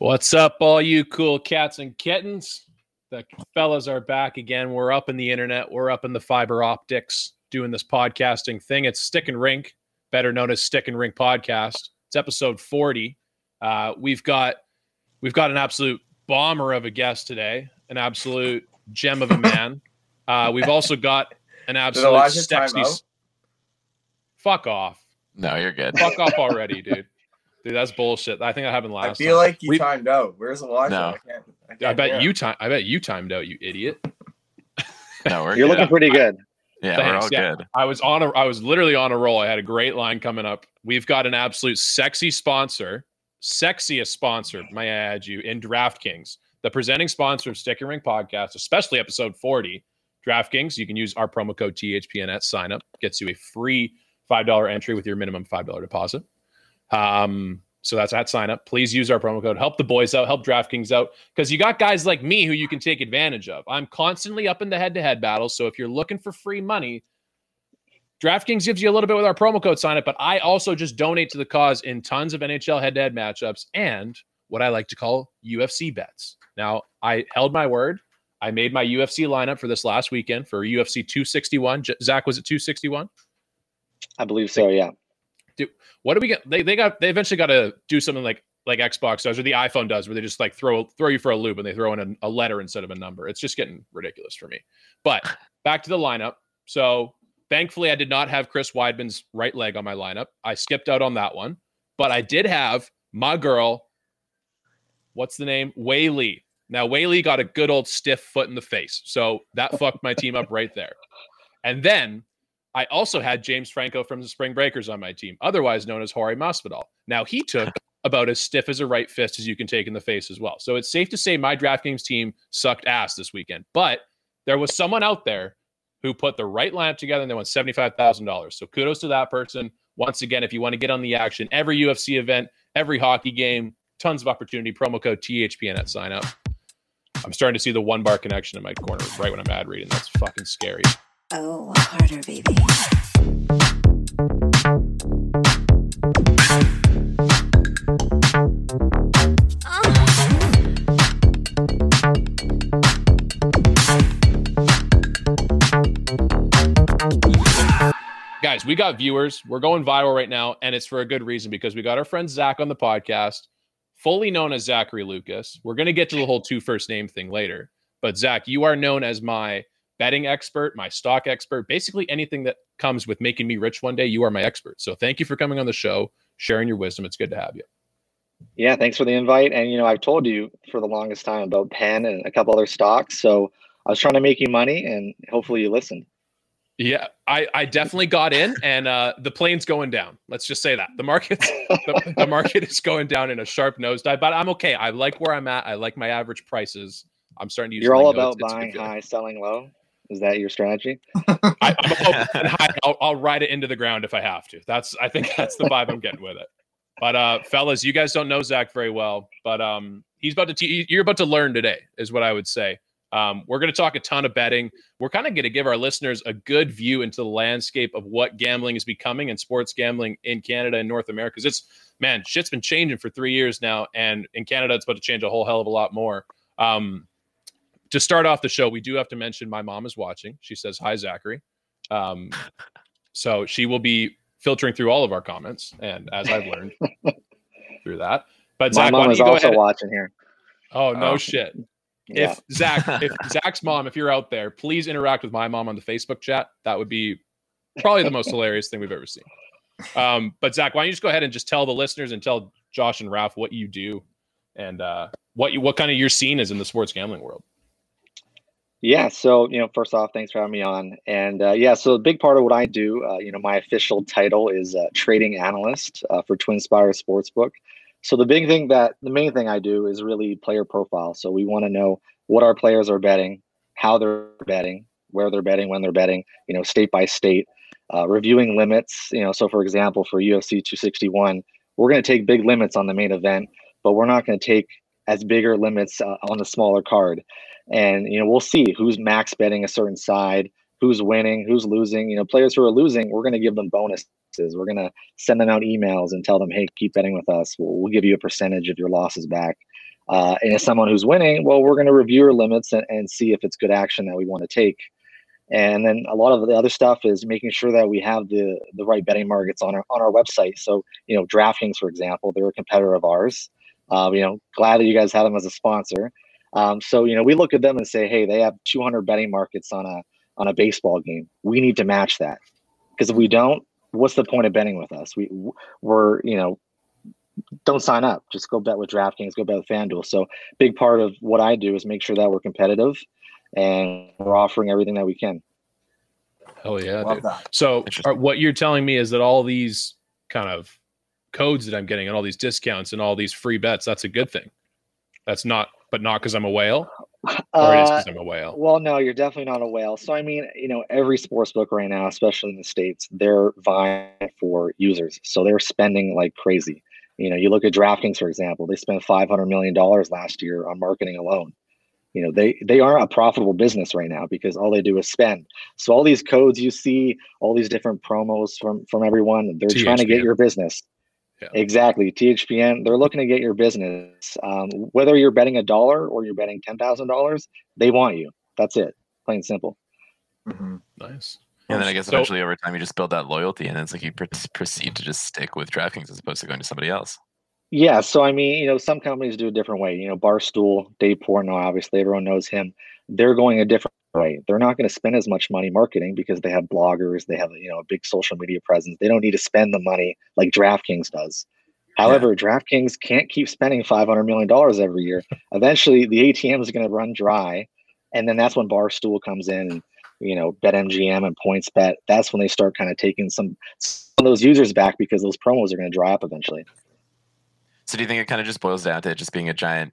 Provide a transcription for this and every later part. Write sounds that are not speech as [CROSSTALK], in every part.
What's up, all you cool cats and kittens? The fellas are back again. We're up in the internet. We're up in the fiber optics doing this podcasting thing. It's Stick and Rink, better known as Stick and Rink Podcast. It's episode 40. Uh, we've got we've got an absolute bomber of a guest today, an absolute gem of a man. Uh, we've also got an absolute Elijah sexy. Fuck off! No, you're good. Fuck off already, dude. Dude, that's bullshit. I think that happened last. I feel time. like you We- timed out. Where's Elijah? No. I can't, I, I can't bet you him. time. I bet you timed out, you idiot. No, we're You're good. looking pretty good. yeah, we're all yeah. good. I was on a. I was literally on a roll. I had a great line coming up. We've got an absolute sexy sponsor, sexiest sponsor, may I add you, in DraftKings, the presenting sponsor of Stick and Rink Podcast, especially episode forty. DraftKings, you can use our promo code THPN at sign up. Gets you a free five dollar entry with your minimum five dollar deposit. Um, so that's at sign up. Please use our promo code. Help the boys out. Help DraftKings out because you got guys like me who you can take advantage of. I'm constantly up in the head to head battles. So if you're looking for free money, DraftKings gives you a little bit with our promo code sign up, but I also just donate to the cause in tons of NHL head to head matchups and what I like to call UFC bets. Now, I held my word. I made my UFC lineup for this last weekend for UFC 261. Zach, was it 261? I believe so. Yeah. What do we get? They, they got they eventually got to do something like like Xbox does or the iPhone does, where they just like throw throw you for a loop and they throw in a, a letter instead of a number. It's just getting ridiculous for me. But [LAUGHS] back to the lineup. So thankfully, I did not have Chris Weidman's right leg on my lineup. I skipped out on that one, but I did have my girl. What's the name? Weili. Now Weili got a good old stiff foot in the face, so that fucked my team up right there. And then I also had James Franco from the Spring Breakers on my team, otherwise known as Jorge Masvidal. Now he took [LAUGHS] about as stiff as a right fist as you can take in the face as well. So it's safe to say my DraftKings team sucked ass this weekend. But there was someone out there who put the right lineup together and they won $75,000. So kudos to that person. Once again, if you want to get on the action, every UFC event, every hockey game, tons of opportunity. Promo code THPN at sign up. I'm starting to see the one bar connection in my corner right when I'm ad reading. That's fucking scary. Oh, harder, baby. guys, we got viewers. We're going viral right now, and it's for a good reason because we got our friend Zach on the podcast, fully known as Zachary Lucas. We're going to get to the whole two first name thing later, but Zach, you are known as my betting expert, my stock expert, basically anything that comes with making me rich one day. You are my expert. So thank you for coming on the show, sharing your wisdom. It's good to have you. Yeah. Thanks for the invite. And, you know, I've told you for the longest time about Penn and a couple other stocks. So I was trying to make you money and hopefully you listened. Yeah, I, I definitely got in, and uh, the plane's going down. Let's just say that the market the, the [LAUGHS] market is going down in a sharp nosedive, but I'm okay. I like where I'm at. I like my average prices. I'm starting to use. You're all about buying high, selling low. Is that your strategy? [LAUGHS] I, I'm about buying high. I'll, I'll ride it into the ground if I have to. That's I think that's the vibe I'm getting with it. But uh, fellas, you guys don't know Zach very well, but um, he's about to. Te- you're about to learn today, is what I would say. Um, we're going to talk a ton of betting. We're kind of going to give our listeners a good view into the landscape of what gambling is becoming and sports gambling in Canada and North America. Because it's man, shit's been changing for three years now, and in Canada, it's about to change a whole hell of a lot more. Um, to start off the show, we do have to mention my mom is watching. She says hi, Zachary. Um, so she will be filtering through all of our comments, and as I've learned [LAUGHS] through that. But My Zach, why mom don't is you go also watching here. Oh no Oh. shit! Yeah. If Zach, if [LAUGHS] Zach's mom, if you're out there, please interact with my mom on the Facebook chat. That would be probably the most hilarious thing we've ever seen. Um, but Zach, why don't you just go ahead and just tell the listeners and tell Josh and Ralph what you do and uh, what you what kind of your scene is in the sports gambling world. Yeah. So, you know, first off, thanks for having me on. And uh, yeah, so a big part of what I do, uh, you know, my official title is uh, trading analyst uh, for Twin Spire Sportsbook. So the big thing that the main thing I do is really player profile. So we want to know what our players are betting, how they're betting, where they're betting, when they're betting, you know, state by state, uh, reviewing limits. You know, so for example, for UFC 261, we're going to take big limits on the main event, but we're not going to take as bigger limits uh, on the smaller card. And you know, we'll see who's max betting a certain side, who's winning, who's losing. You know, players who are losing, we're going to give them bonuses. We're gonna send them out emails and tell them, hey, keep betting with us. We'll, we'll give you a percentage of your losses back. Uh, and as someone who's winning, well, we're gonna review your limits and, and see if it's good action that we want to take. And then a lot of the other stuff is making sure that we have the the right betting markets on our on our website. So you know, DraftKings, for example, they're a competitor of ours. Uh, you know, glad that you guys have them as a sponsor. Um, so you know, we look at them and say, hey, they have 200 betting markets on a on a baseball game. We need to match that because if we don't, what's the point of betting with us? We we're you know, don't sign up. Just go bet with DraftKings. Go bet with FanDuel. So big part of what I do is make sure that we're competitive and we're offering everything that we can. Oh yeah, dude. So are, what you're telling me is that all these kind of codes that I'm getting and all these discounts and all these free bets, that's a good thing. That's not, but not because I'm a whale. Or it is because Uh, I'm a whale. Well, no, you're definitely not a whale. So I mean, you know, every sports book right now, especially in the states, they're vying for users. So they're spending like crazy. You know, you look at DraftKings, for example, they spent 500 million dollars last year on marketing alone. You know, they they are a profitable business right now because all they do is spend. So all these codes you see, all these different promos from from everyone, they're trying to get your business. Yeah. Exactly, THPN. They're looking to get your business. Um, whether you're betting a dollar or you're betting ten thousand dollars, they want you. That's it. Plain and simple. Mhm. Nice. And then I guess So- eventually over time you just build that loyalty, and then it's like you pr- proceed to just stick with DraftKings as opposed to going to somebody else. Yeah. So I mean, you know, some companies do a different way. You know, Barstool, Dave Portnoy, obviously everyone knows him. They're going a different way. They're not going to spend as much money marketing because they have bloggers, they have you know a big social media presence. They don't need to spend the money like DraftKings does. However, DraftKings can't keep spending five hundred million dollars every year. Eventually, the ATM is going to run dry, and then that's when Barstool comes in. And, you know, BetMGM and PointsBet. That's when they start kind of taking some some of those users back because those promos are going to dry up eventually. So do you think it kind of just boils down to it just being a giant,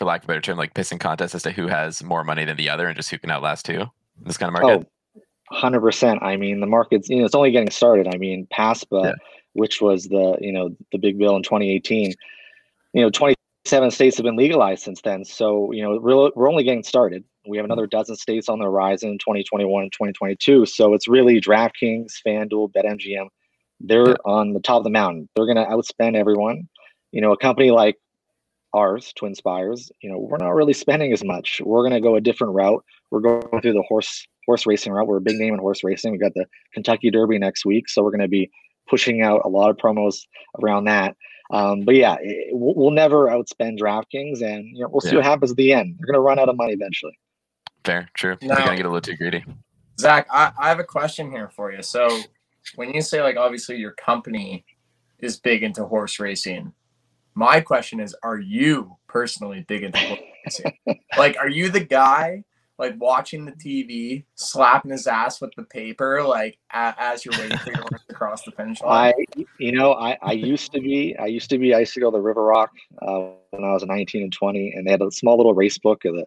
for lack of a better term, like pissing contest as to who has more money than the other and just who can outlast who? in This kind of market. Oh, 100%. I mean, the market's, you know, it's only getting started. I mean, PASPA, Yeah. which was the, you know, the big bill in 2018, you know, 27 states have been legalized since then. So, you know, we're, we're only getting started. We have another dozen states on the horizon, 2021 and 2022. So it's really DraftKings, FanDuel, BetMGM. They're Yeah. on the top of the mountain. They're going to outspend everyone. You know, a company like ours, Twin Spires, you know, we're not really spending as much. We're going to go a different route. We're going through the horse horse racing route. We're a big name in horse racing. We got the Kentucky Derby next week, so we're going to be pushing out a lot of promos around that. Um, but yeah, it, we'll, we'll never outspend DraftKings, and you know, we'll see Yeah. what happens at the end. They're going to run out of money eventually. Fair, true. No. They're gonna get a little too greedy. Zach, I, I have a question here for you. So, when you say like obviously your company is big into horse racing, my question is, are you personally into horse like, are you the guy like watching the TV, slapping his ass with the paper, like a, as you're waiting for your horse to cross the finish line? I, you know, I, I used to be, I used to be, I used to go to River Rock uh, when I was 19 and 20, and they had a small little race book at the,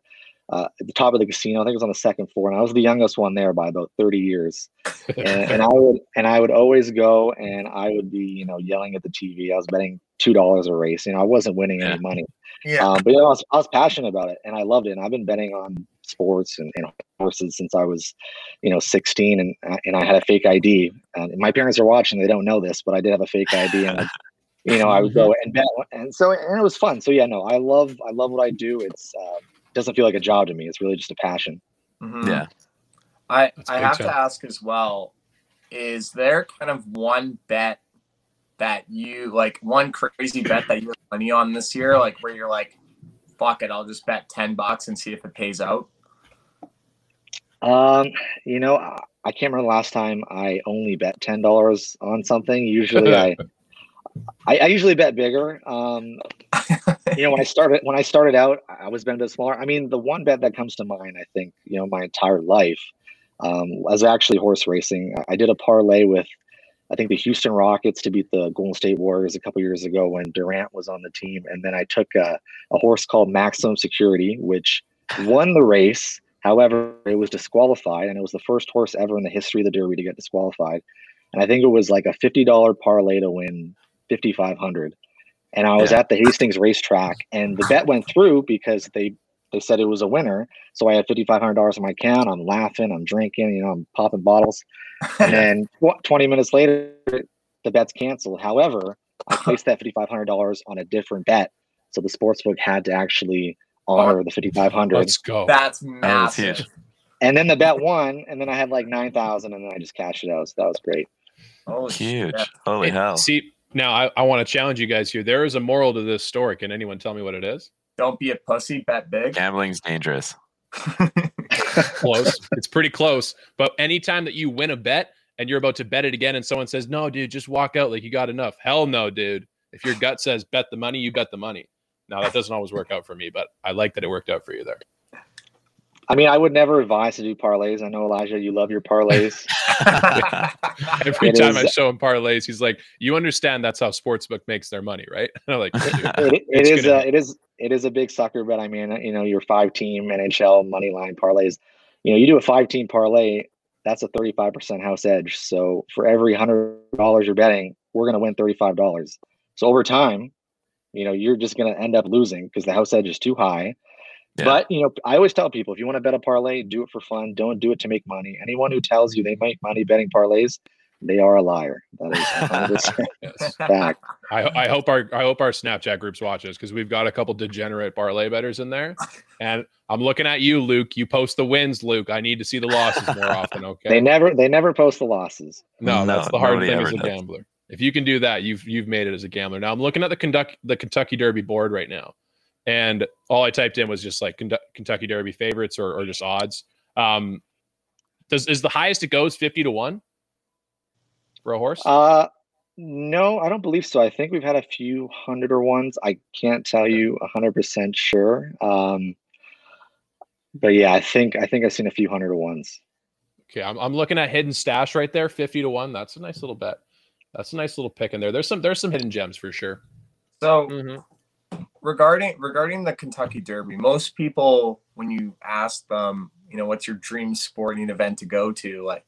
uh, at the top of the casino. I think it was on the second floor, and I was the youngest one there by about 30 years. and, and I would and I would always go and I would be you know yelling at the TV. I was betting two dollars a race. You know, I wasn't winning Yeah. any money, yeah. um, but you know, I was, I was passionate about it and I loved it. And I've been betting on sports and, and horses since I was, you know, 16, and uh, and I had a fake ID. And my parents are watching; they don't know this, but I did have a fake ID, and [LAUGHS] you know, I would go and bet, and so and it was fun. So yeah, no, I love I love what I do. It's uh, doesn't feel like a job to me. It's really just a passion. Mhm. Yeah. I, That's I have time. to ask as well is there kind of one bet that you like one crazy bet that you have money on this year like where you're like fuck it i'll just bet 10 bucks and see if it pays out Um, you know, I, can't remember the last time I only bet ten dollars on something. Usually, I, [LAUGHS] I I usually bet bigger. Um, you know, when I started when I started out, I was betting a bit smaller. I mean, the one bet that comes to mind, I think, you know, my entire life, um, was actually horse racing. I did a parlay with, I think, the Houston Rockets to beat the Golden State Warriors a couple years ago when Durant was on the team, and then I took a, a horse called Maximum Security, which won the race. However, it was disqualified, and it was the first horse ever in the history of the Derby to get disqualified. And I think it was like a fifty dollar parlay to win fifty five hundred. And I was Yeah. at the Hastings racetrack, and the bet went through because they they said it was a winner. So I had fifty five hundred dollars in my account. I'm laughing, I'm drinking, you know, I'm popping bottles. And [LAUGHS] then tw- twenty minutes later, the bet's canceled. However, I placed that fifty five hundred dollars on a different bet, so the sportsbook had to actually honor the fifty five hundred. Let's go. That's massive. huge. And then the bet won, and then I had like nine thousand, and then I just cashed it out. So that was great. Oh, Huge. shit. Holy It- hell. See, now I, I want to challenge you guys here. There is a moral to this story. Can anyone tell me what it is? Don't be a pussy, bet big. Gambling's dangerous. [LAUGHS] Close. it's pretty close. But anytime that you win a bet and you're about to bet it again, and someone says, "No, dude, just walk out like you got enough." Hell no, dude. If your gut says bet the money, you bet the money. Now that doesn't always work out for me, but I like that it worked out for you there. I mean, I would never advise to do parlays. I know Elijah, you love your parlays. [LAUGHS] [LAUGHS] Every It time I show him parlays, he's like, "You understand that's how sportsbook makes their money, right?" And I'm like, "Yeah, it, it It's is gonna- uh, it is it is a big sucker bet. I mean, you know, your five team NHL money line parlays. You know, you do a five team parlay, that's a thirty five percent house edge. So for every hundred dollars you're betting, we're gonna win thirty five dollars. So over time, you know, you're just gonna end up losing because the house edge is too high. Yeah. But you know, I always tell people if you want to bet a parlay, do it for fun. Don't do it to make money. Anyone who tells you they make money betting parlays, they are a liar. That is [LAUGHS] Yes. fact. I, I hope our I hope our Snapchat groups watch this because we've got a couple degenerate parlay betters in there, and I'm looking at you, Luke. You post the wins, Luke. I need to see the losses more [LAUGHS] often. Okay. They never they never post the losses. No, No, that's the hard thing as a does. gambler. If you can do that, you've you've made it as a gambler. Now I'm looking at the conduct the Kentucky Derby board right now, and all I typed in was just like Kentucky Derby favorites or, or just odds. Um, does is the highest it goes fifty to one for a horse? Uh no, I don't believe so. I think we've had a few hundred or ones. I can't tell you a hundred percent sure. Um but yeah, I think I think I've seen a few hundred or ones. okay, I'm, I'm looking at hidden stash right there, fifty to one. That's a nice little bet. That's a nice little pick in there. There's some there's some hidden gems for sure. so Mhm. regarding regarding the Kentucky Derby, most people when you ask them, you know, what's your dream sporting event to go to, like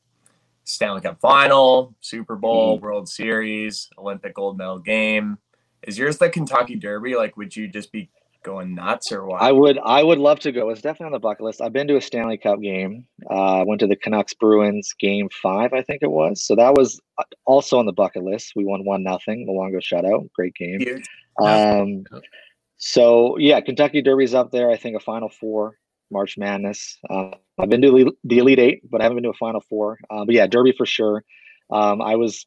Stanley Cup Final, Super Bowl, World Series, Olympic gold medal game, is yours the Kentucky Derby? Like, would you just be going nuts or what? I would I would love to go. It's definitely on the bucket list. I've been to a Stanley Cup game. Uh went to the Canucks Bruins game 5, I think it was. So that was uh, also on the bucket list. We won 1 nothing. Luongo shutout. Great game. Um, so yeah, Kentucky Derby's up there. I think a Final Four, March Madness. Um, I've been to the- the Elite Eight, but I haven't been to a Final Four. Uh, but yeah, Derby for sure. Um, I was,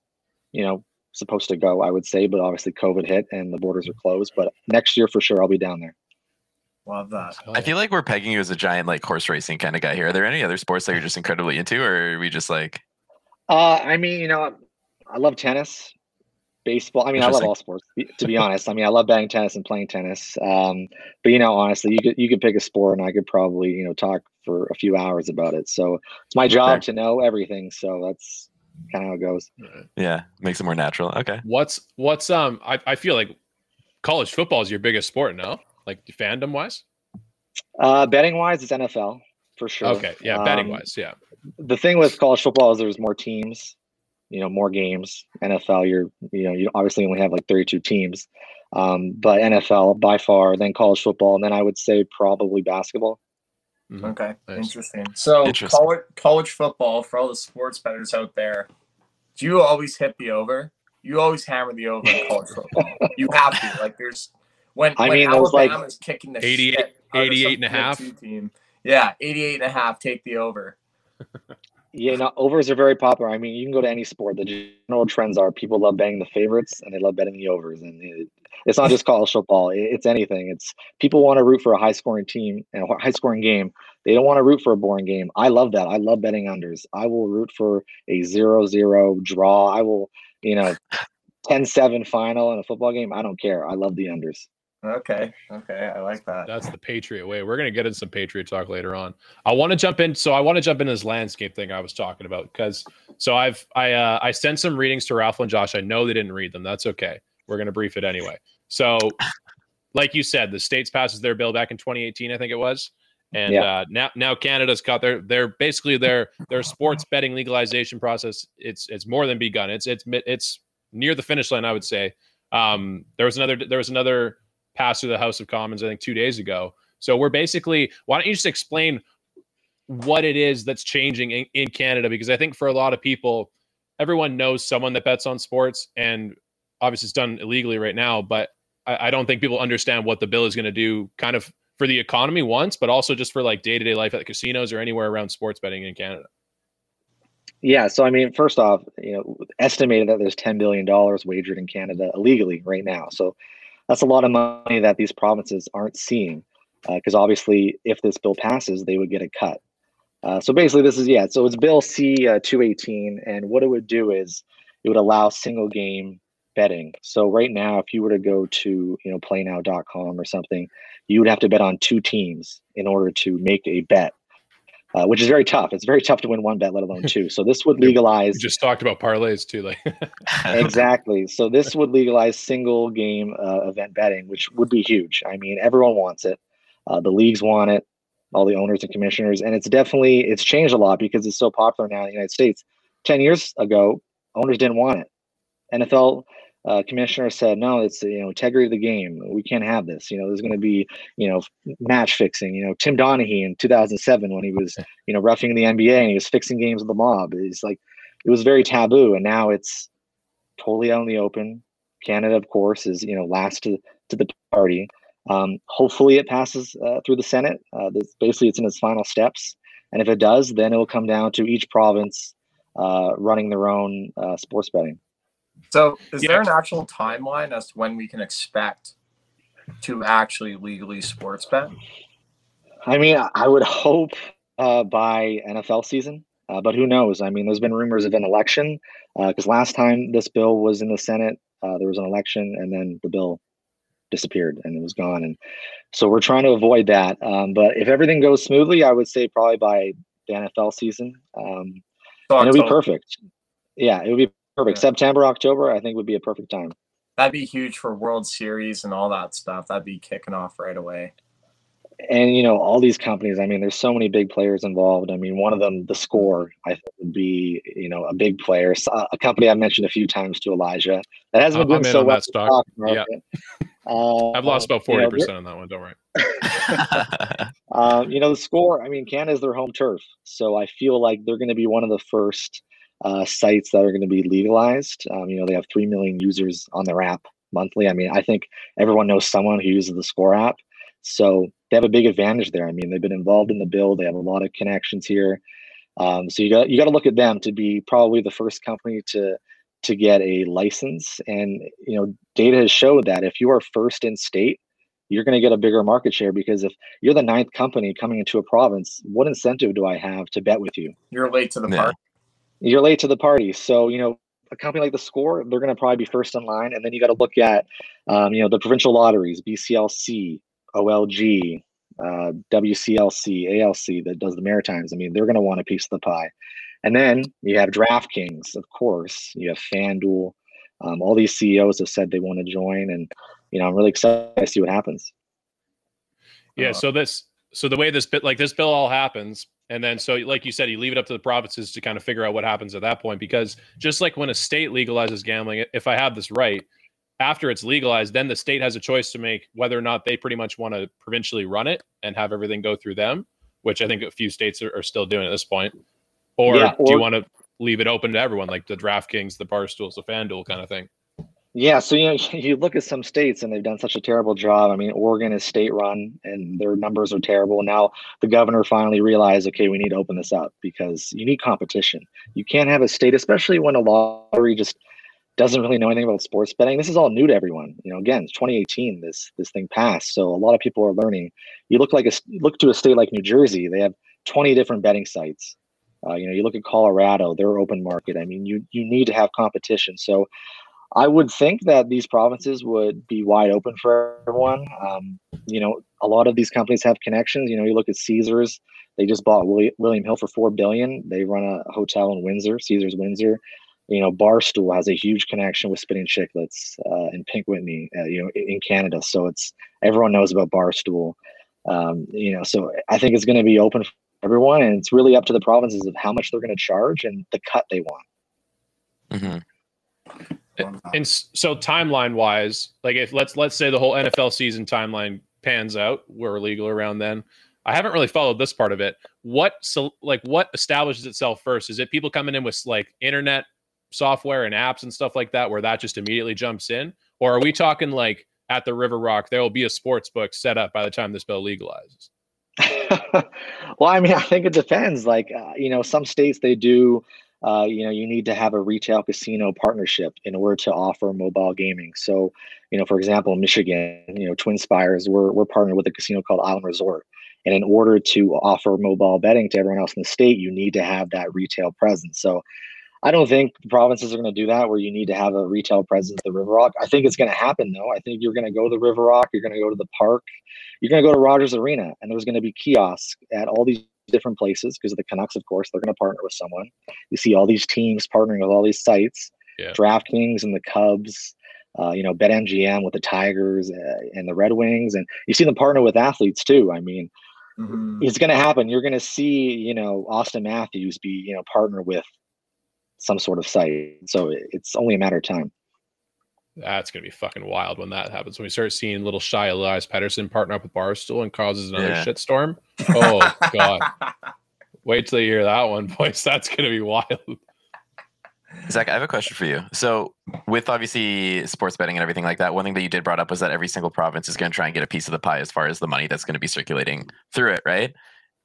you know, supposed to go. I would say, but obviously COVID hit and the borders are closed. But next year for sure, I'll be down there. Love that. I feel like we're pegging you as a giant like horse racing kind of guy here. Are there any other sports that you're just incredibly into, or are we just like Uh, I mean, you know, I love tennis, baseball. I mean, I love all sports. to be- honest, I mean, I love betting tennis and playing tennis. Um, but you know, honestly, you could you could pick a sport, and I could probably you know talk for a few hours about it. So it's my job to know everything. So that's kind of how it goes. yeah, makes it more natural? Okay. What's what's um? I, I feel like college football is your biggest sport, no? Like fandom wise. Uh, betting wise, it's NFL for sure. Okay, yeah, betting Um, wise, yeah. the thing with college football is there's more teams, you know, more games. NFL, you're, you know, you obviously only have like 32 teams. Um, but NFL by far, then college football, and then I would say probably basketball. Mhm. Okay, Nice. interesting. So Interesting. college college football for all the sports bettors out there. Do you always hit the over? You always hammer the over in college football. You have to. Like there's when I when mean, those, like, Alabama's kicking the 88 shit 88 and a half. Team. Yeah, 88 and a half. Take the over. Yeah, no, overs are very popular. I mean, you can go to any sport. The general trends are people love betting the favorites and they love betting the overs. And it, it's not just college football; it- it's anything. It's people want to root for a high scoring team and a high scoring game. They don't want to root for a boring game. I love that. I love betting unders. I will root for a zero-zero draw. I will, you know, 10-7 final in a football game. I don't care. I love the unders. Okay, okay, I like that. That's the Patriot way. We're gonna get into some Patriot talk later on. I want to jump in. So I want to jump into this landscape thing I was talking about because so I've I uh, I sent some readings to Ralph and Josh. I know they didn't read them. That's okay. We're gonna brief it anyway. So, like you said, the states passes their bill back in 2018. I think it was. And Yeah. uh, now, now Canada's got their, their basically their their sports betting legalization process. It's it's more than begun. It's it's it's near the finish line. I would say. Um, there was another there was another pass through the House of Commons. I think two days ago. So we're basically. Why don't you just explain what it is that's changing in, in Canada? Because I think for a lot of people, everyone knows someone that bets on sports, and obviously it's done illegally right now. But I, I don't think people understand what the bill is going to do, kind of for the economy once, but also just for like day to day life at the casinos or anywhere around sports betting in Canada. Yeah, so I mean, first off, you know, estimated that there's ten billion dollars wagered in Canada illegally right now. So that's a lot of money that these provinces aren't seeing, because uh, obviously, if this bill passes, they would get a cut. Uh, so basically, this is yeah. So it's Bill C uh, two eighteen, and what it would do is it would allow single game betting. So right now, if you were to go to you know PlayNow.com or something, you would have to bet on two teams in order to make a bet uh, which is very tough. It's very tough to win one bet, let alone two. So this would [LAUGHS] legalize. We just talked about parlays too, like [LAUGHS] exactly. So this would legalize single game uh, event betting, which would be huge. I mean, everyone wants it. Uh, the leagues want it. All the owners and commissioners, and it's definitely it's changed a lot because it's so popular now in the United States. Ten years ago, owners didn't want it. NFL uh, commissioner said, no, it's you know integrity of the game. We can't have this. You know, there's going to be you know match fixing. You know, Tim Donaghy in 2007 when he was you know roughing the NBA and he was fixing games with the mob. It's like it was very taboo, and now it's totally out in the open. Canada, of course, is you know last to to the party. Um, hopefully, it passes uh, through the Senate. Uh, this, basically, it's in its final steps, and if it does, then it will come down to each province uh, running their own uh, sports betting. So, is yeah. there an actual timeline as to when we can expect to actually legally sports bet? I mean, I would hope uh, by NFL season, uh, but who knows? I mean, there's been rumors of an election because uh, last time this bill was in the Senate, uh, there was an election, and then the bill disappeared and it was gone. And so we're trying to avoid that. Um, but if everything goes smoothly, I would say probably by the NFL season, um, and it'll be perfect. Yeah, it would be Perfect. September, October, I think would be a perfect time. That'd be huge for World Series and all that stuff. That'd be kicking off right away. And you know, all these companies. I mean, there's so many big players involved. I mean, one of them, the Score, I think would be you know a big player. A company I mentioned a few times to Elijah that hasn't been doing so well. Stock. Yeah. [LAUGHS] Uh, I've lost about forty you know, percent on that one. Don't worry. [LAUGHS] [LAUGHS] um, you know, the score. I mean, Canada is their home turf, so I feel like they're going to be one of the first uh, sites that are going to be legalized. Um, you know, they have 3 million users on their app monthly. I mean, I think everyone knows someone who uses the Score app. So they have a big advantage there. I mean, they've been involved in the bill. They have a lot of connections here. Um, so you got you got to look at them to be probably the first company to to get a license. And you know, data has showed that if you are first in state, you're going to get a bigger market share because if you're the ninth company coming into a province, what incentive do I have to bet with you? You're late to the yeah. party you're late to the party. So, you know, a company like the score, they're going to probably be first in line. And then you got to look at, um, you know, the provincial lotteries, BCLC, OLG, uh, WCLC, ALC that does the Maritimes. I mean, they're going to want a piece of the pie. And then you have DraftKings, of course. You have FanDuel. Um, all these CEOs have said they want to join, and you know, I'm really excited to see what happens. Yeah. Uh, so this, so the way this bit, like this bill all happens, and then, so like you said, you leave it up to the provinces to kind of figure out what happens at that point. Because just like when a state legalizes gambling, if I have this right, after it's legalized, then the state has a choice to make whether or not they pretty much want to provincially run it and have everything go through them, which I think a few states are, are still doing at this point. Or, yeah, or do you want to leave it open to everyone, like the DraftKings, the Barstools, the FanDuel kind of thing? Yeah, so you know, [LAUGHS] you look at some states and they've done such a terrible job. I mean, Oregon is state run and their numbers are terrible. Now the governor finally realized, okay, we need to open this up because you need competition. You can't have a state, especially when a lottery just doesn't really know anything about sports betting. This is all new to everyone. You know, again, 2018. This this thing passed, so a lot of people are learning. You look like a look to a state like New Jersey. They have 20 different betting sites. Uh, you know, you look at Colorado, they're open market. I mean, you you need to have competition. So I would think that these provinces would be wide open for everyone. Um, you know, a lot of these companies have connections. You know, you look at Caesars; they just bought William Hill for four billion. They run a hotel in Windsor, Caesars Windsor. You know, Barstool has a huge connection with Spitting Chicklets uh, and Pink Whitney. Uh, you know, in Canada, so it's everyone knows about Barstool. Um, you know, so I think it's going to be open for everyone, and it's really up to the provinces of how much they're going to charge and the cut they want. Mm-hmm and so timeline wise, like if let's let's say the whole NFL season timeline pans out, we're legal around then. I haven't really followed this part of it. What so like what establishes itself first? Is it people coming in with like internet software and apps and stuff like that where that just immediately jumps in? Or are we talking like at the River Rock, there will be a sports book set up by the time this bill legalizes? [LAUGHS] well, I mean, I think it depends. Like, uh, you know, some states they do, uh, you know, you need to have a retail casino partnership in order to offer mobile gaming. So, you know, for example, Michigan, you know, Twin Spires, we're, we're partnered with a casino called Island Resort. And in order to offer mobile betting to everyone else in the state, you need to have that retail presence. So I don't think the provinces are going to do that where you need to have a retail presence at the River Rock. I think it's going to happen though. I think you're going to go to the River Rock, you're going to go to the park, you're going to go to Rogers Arena, and there's going to be kiosks at all these different places because of the Canucks, of course, they're going to partner with someone. You see all these teams partnering with all these sites, Yeah. DraftKings and the Cubs, uh, you know, BetMGM with the Tigers uh, and the Red Wings, and you see them partner with athletes too. I mean, Mhm. it's going to happen. You're going to see, you know, Auston Matthews be, you know, partner with some sort of site. So it's only a matter of time. That's gonna be fucking wild when that happens. When we start seeing little shy Elias Pettersson partner up with Barstool and causes another Yeah. shitstorm. Oh [LAUGHS] god. Wait till you hear that one, boys. [LAUGHS] That's gonna be wild. Zach, I have a question for you. So, with obviously sports betting and everything like that, one thing that you did brought up was that every single province is going to try and get a piece of the pie as far as the money that's going to be circulating through it, right?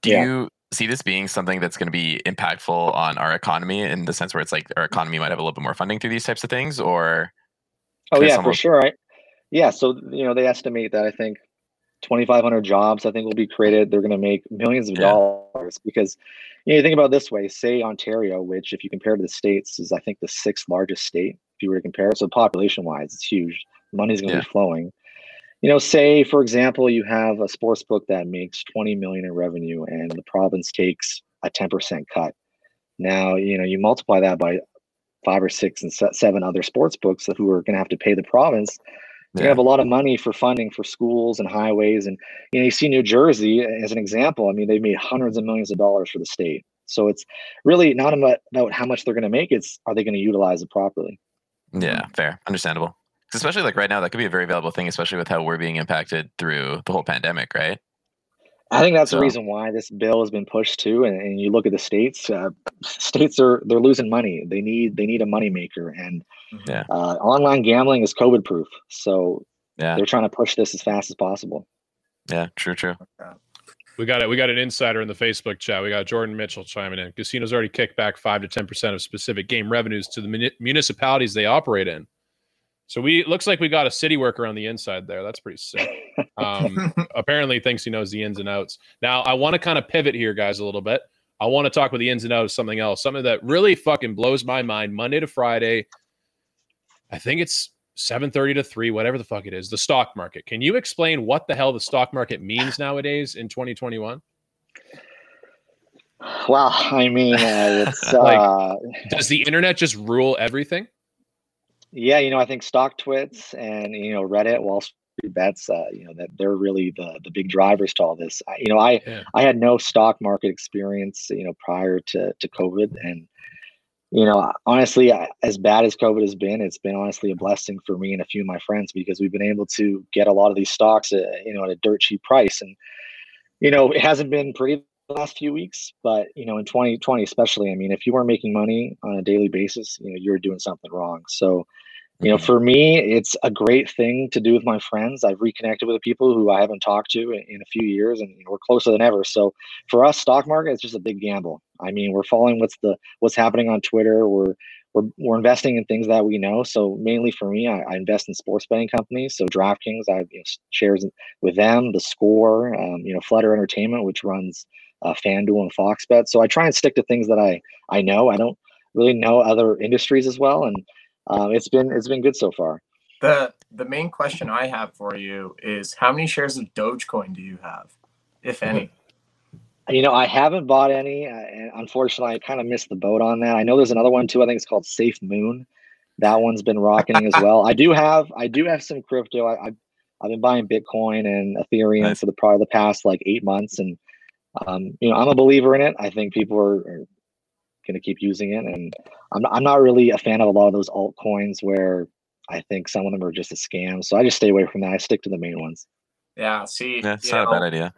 Do Yeah. you see this being something that's going to be impactful on our economy in the sense where it's like our economy might have a little bit more funding through these types of things, or Oh yeah, some for sure. Right. Yeah. So you know they estimate that I think 2,500 jobs I think will be created. They're going to make millions of Yeah. dollars because you know you think about it this way. Say Ontario, which if you compare to the states is I think the sixth largest state. If you were to compare, it, so population wise, it's huge. Money's going to Yeah. be flowing. You know, say for example, you have a sports book that makes 20 million in revenue, and the province takes a 10% cut. Now you know you multiply that by five or six and seven other sports books who are going to have to pay the province Yeah. have a lot of money for funding for schools and highways and you know you see new jersey as an example i mean they've made hundreds of millions of dollars for the state so it's really not about, about how much they're going to make it's are they going to utilize it properly yeah, fair, understandable. especially like right now, that could be a very valuable thing, especially with how we're being impacted through the whole pandemic, right? I think that's So- the reason why this bill has been pushed too and, and you look at the states uh, states are they're losing money they need they need a money maker and Yeah. uh, online gambling is covid proof so Yeah, they're trying to push this as fast as possible yeah, true, true. We got it. We got an insider in the Facebook chat. We got Jordan Mitchell chiming in. Casinos already kicked back five to ten percent of specific game revenues to the muni- municipalities they operate in. So we it looks like we got a city worker on the inside there. That's pretty sick. Um, [LAUGHS] apparently thinks he knows the ins and outs. Now I want to kind of pivot here, guys, a little bit. I want to talk about the ins and outs of something else, something that really fucking blows my mind. Monday to Friday, I think it's 7:30 to 3, whatever the fuck it is, the stock market. Can you explain what the hell the stock market means nowadays in 2021? Well, i mean uh, it's [LAUGHS] Like- uh Does the internet just rule everything? Yeah, you know, I think StockTwits and you know Reddit, Wall Street bets, uh, you know that they're really the the big drivers to all this. I, you know, I Yeah. I had no stock market experience, you know, prior to to COVID, and you know, honestly, as bad as COVID has been, it's been honestly a blessing for me and a few of my friends because we've been able to get a lot of these stocks, uh, you know, at a dirt cheap price, and you know, it hasn't been pretty the last few weeks, but you know, in 2020 especially, I mean, if you weren't making money on a daily basis, you know, you're doing something wrong. So you know for me it's a great thing to do with my friends. I've reconnected with people who i haven't talked to in, in a few years and we're closer than ever. So for us stock market it's just a big gamble. I mean we're following what's the what's happening on twitter. We're we're, we're investing in things that we know. So mainly for me i, I invest in sports betting companies. So draftkings i have you know, shares with them the score um, you know flutter entertainment which runs uh, fanduel and fox bet. So i try and stick to things that i i know. I don't really know other industries as well. And um, it's been it's been good so far. the the main question I have for you is how many shares of Dogecoin do you have, if any? You know, I haven't bought any, uh, and unfortunately, I kind of missed the boat on that. I know there's another one too. I think it's called Safe Moon. That one's been rocketing as well. I do have I do have some crypto. I, I've I've been buying Bitcoin and Ethereum Nice. for the probably the past like eight months, and um, you know, I'm a believer in it. I think people are, are going to keep using it, and I'm I'm not really a fan of a lot of those altcoins where I think some of them are just a scam. So I just stay away from that. I stick to the main ones. Yeah, see, Yeah, it's you not a know, bad idea.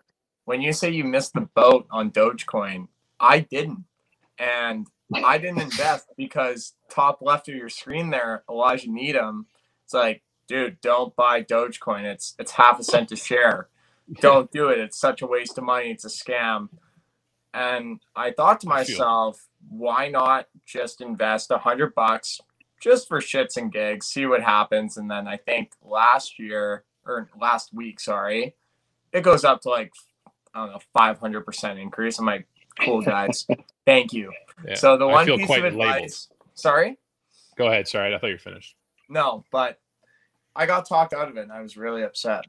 when you say you missed the boat on Dogecoin, I didn't. And I didn't invest because top left of your screen there, Elijah Needham. It's like, dude, don't buy Dogecoin. It's it's half a cent a share. Don't do it. It's such a waste of money. It's a scam. And I thought to myself, why not just invest a hundred bucks just for shits and gigs, see what happens. And then I think last year or last week, sorry, it goes up to like I don't know, five hundred percent increase. I'm like, cool guys, [LAUGHS] thank you. Yeah. So the one piece of labeled. advice, sorry, Go ahead. Sorry, I thought you were finished. no, but I got talked out of it, and I was really upset.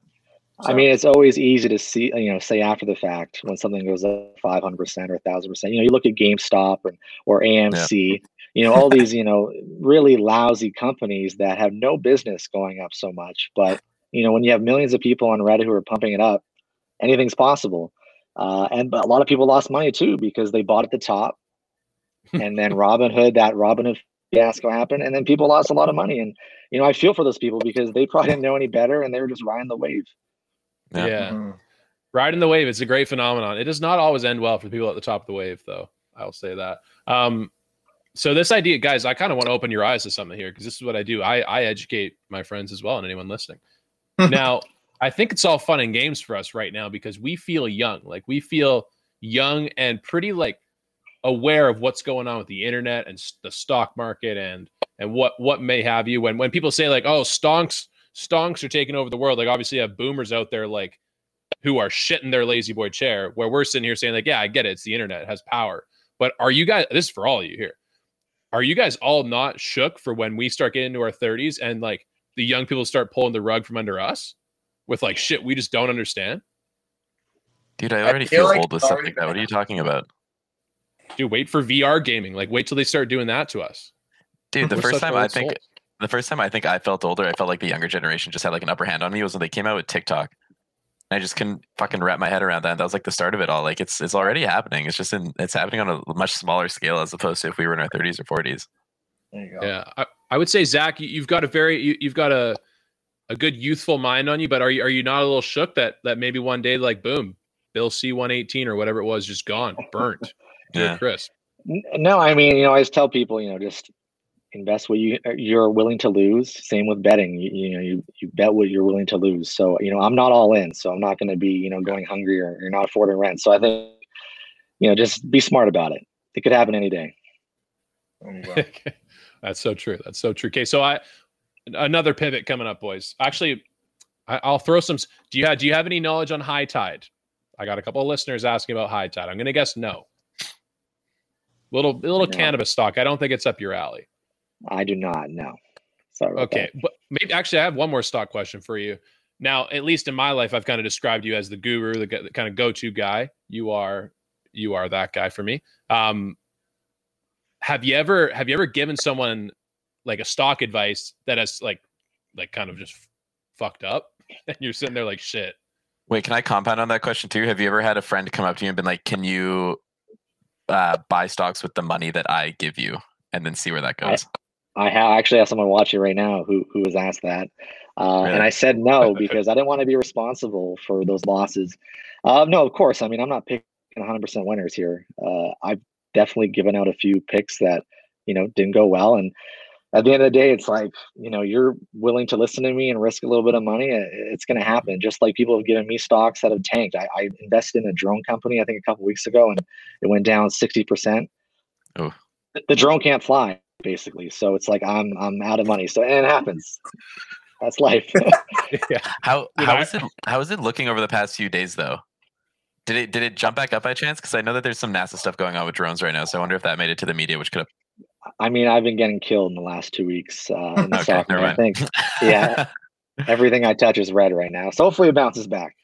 I mean, it's always easy to see, you know, say after the fact when something goes up 500% or 1000%. You know, you look at GameStop or, or AMC, you know, all these, you know, really lousy companies that have no business going up so much. But, you know, when you have millions of people on Reddit who are pumping it up, anything's possible. Uh, and but a lot of people lost money too because they bought at the top. [LAUGHS] and then Robinhood, that Robinhood fiasco happened. And then people lost a lot of money. And, you know, I feel for those people because they probably didn't know any better and they were just riding the wave. Yeah. Yeah. Mhm. Riding the wave, it's a great phenomenon. It does not always end well for people at the top of the wave, though. I'll say that. Um, so this idea, guys, I kind of want to open your eyes to something here because this is what I do. I, I educate my friends as well and anyone listening. [LAUGHS] now, I think it's all fun and games for us right now because we feel young. Like we feel young and pretty like aware of what's going on with the internet and the stock market and and what what may have you. When when people say like, oh, stonks stonks are taking over the world, like obviously you have boomers out there like who are shitting their lazy boy chair where we're sitting here saying like yeah i get it. It's the internet. It has power. But are you guys this is for all of you here. Are you guys all not shook for when we start getting into our 30s and like the young people start pulling the rug from under us with like shit we just don't understand? Dude, I I already feel feel, like old with it's stuff like that. What are you talking about? dude wait for vr gaming. Like wait till they start doing that to us. Dude, the We're first time I think souls. The first time I think I felt older, I felt like the younger generation just had like an upper hand on me was when they came out with TikTok. I just couldn't fucking wrap my head around that. That was like the start of it all. Like it's it's already happening. It's just in it's happening on a much smaller scale as opposed to if we were in our 30s or 40s. There you go. yeah i, I would say zach you, you've got a very you, you've got a a good youthful mind on you but are you are you not a little shook that that maybe one day like boom bill c118 or whatever it was just gone burnt [LAUGHS] to Yeah. a crisp N- No, I mean, you know, I just tell people, you know, just invest what you uh, you're willing to lose. Same with betting. You, you know, you you bet what you're willing to lose. So, you know, I'm not all in, so I'm not going to be, you know, going hungry or you're not affording rent. So I think, you know, just be smart about it. It could happen any day. There you. [LAUGHS] That's so true. That's so true. Okay, so I another pivot coming up, boys. Actually, I, I'll throw some. Do you have Do you have any knowledge on high tide? I got a couple of listeners asking about high tide. I'm going to guess no. Little little No. cannabis stock. I don't think it's up your alley. I do not know. Sorry. about Okay, but maybe actually, I have one more stock question for you. Now, at least in my life, I've kind of described you as the guru, the, the kind of go-to guy. You are, you are that guy for me. Um, have you ever, have you ever given someone like a stock advice that has like, like kind of just fucked up, [LAUGHS] and you're sitting there like shit? Wait, can I compound on that question too? Have you ever had a friend come up to you and been like, "Can you uh, buy stocks with the money that I give you?" and then see where that I- goes? I ha- actually have someone watching right now who who was asked that, uh, and I said no [LAUGHS] because I didn't want to be responsible for those losses. Uh, no, of course. I mean, I'm not picking 100 percent winners here. Uh, I've definitely given out a few picks that you know didn't go well, and at the end of the day, it's like you know you're willing to listen to me and risk a little bit of money. It's going to happen. Just like people have given me stocks that have tanked. I, I invested in a drone company I think a couple weeks ago, and it went down 60 percent. Oh. The drone can't fly basically. So it's like I'm I'm out of money. So and it happens. That's life. [LAUGHS] [LAUGHS] yeah. How Dude, how I- is it how is it looking over the past few days though? Did it did it jump back up by chance? Because I know that there's some NASA stuff going on with drones right now. So I wonder if that made it to the media, which could have. I mean, I've been getting killed in the last two weeks. Uh, [LAUGHS] in the Okay, stock never market. I think yeah, everything I touch is red right now. So hopefully it bounces back.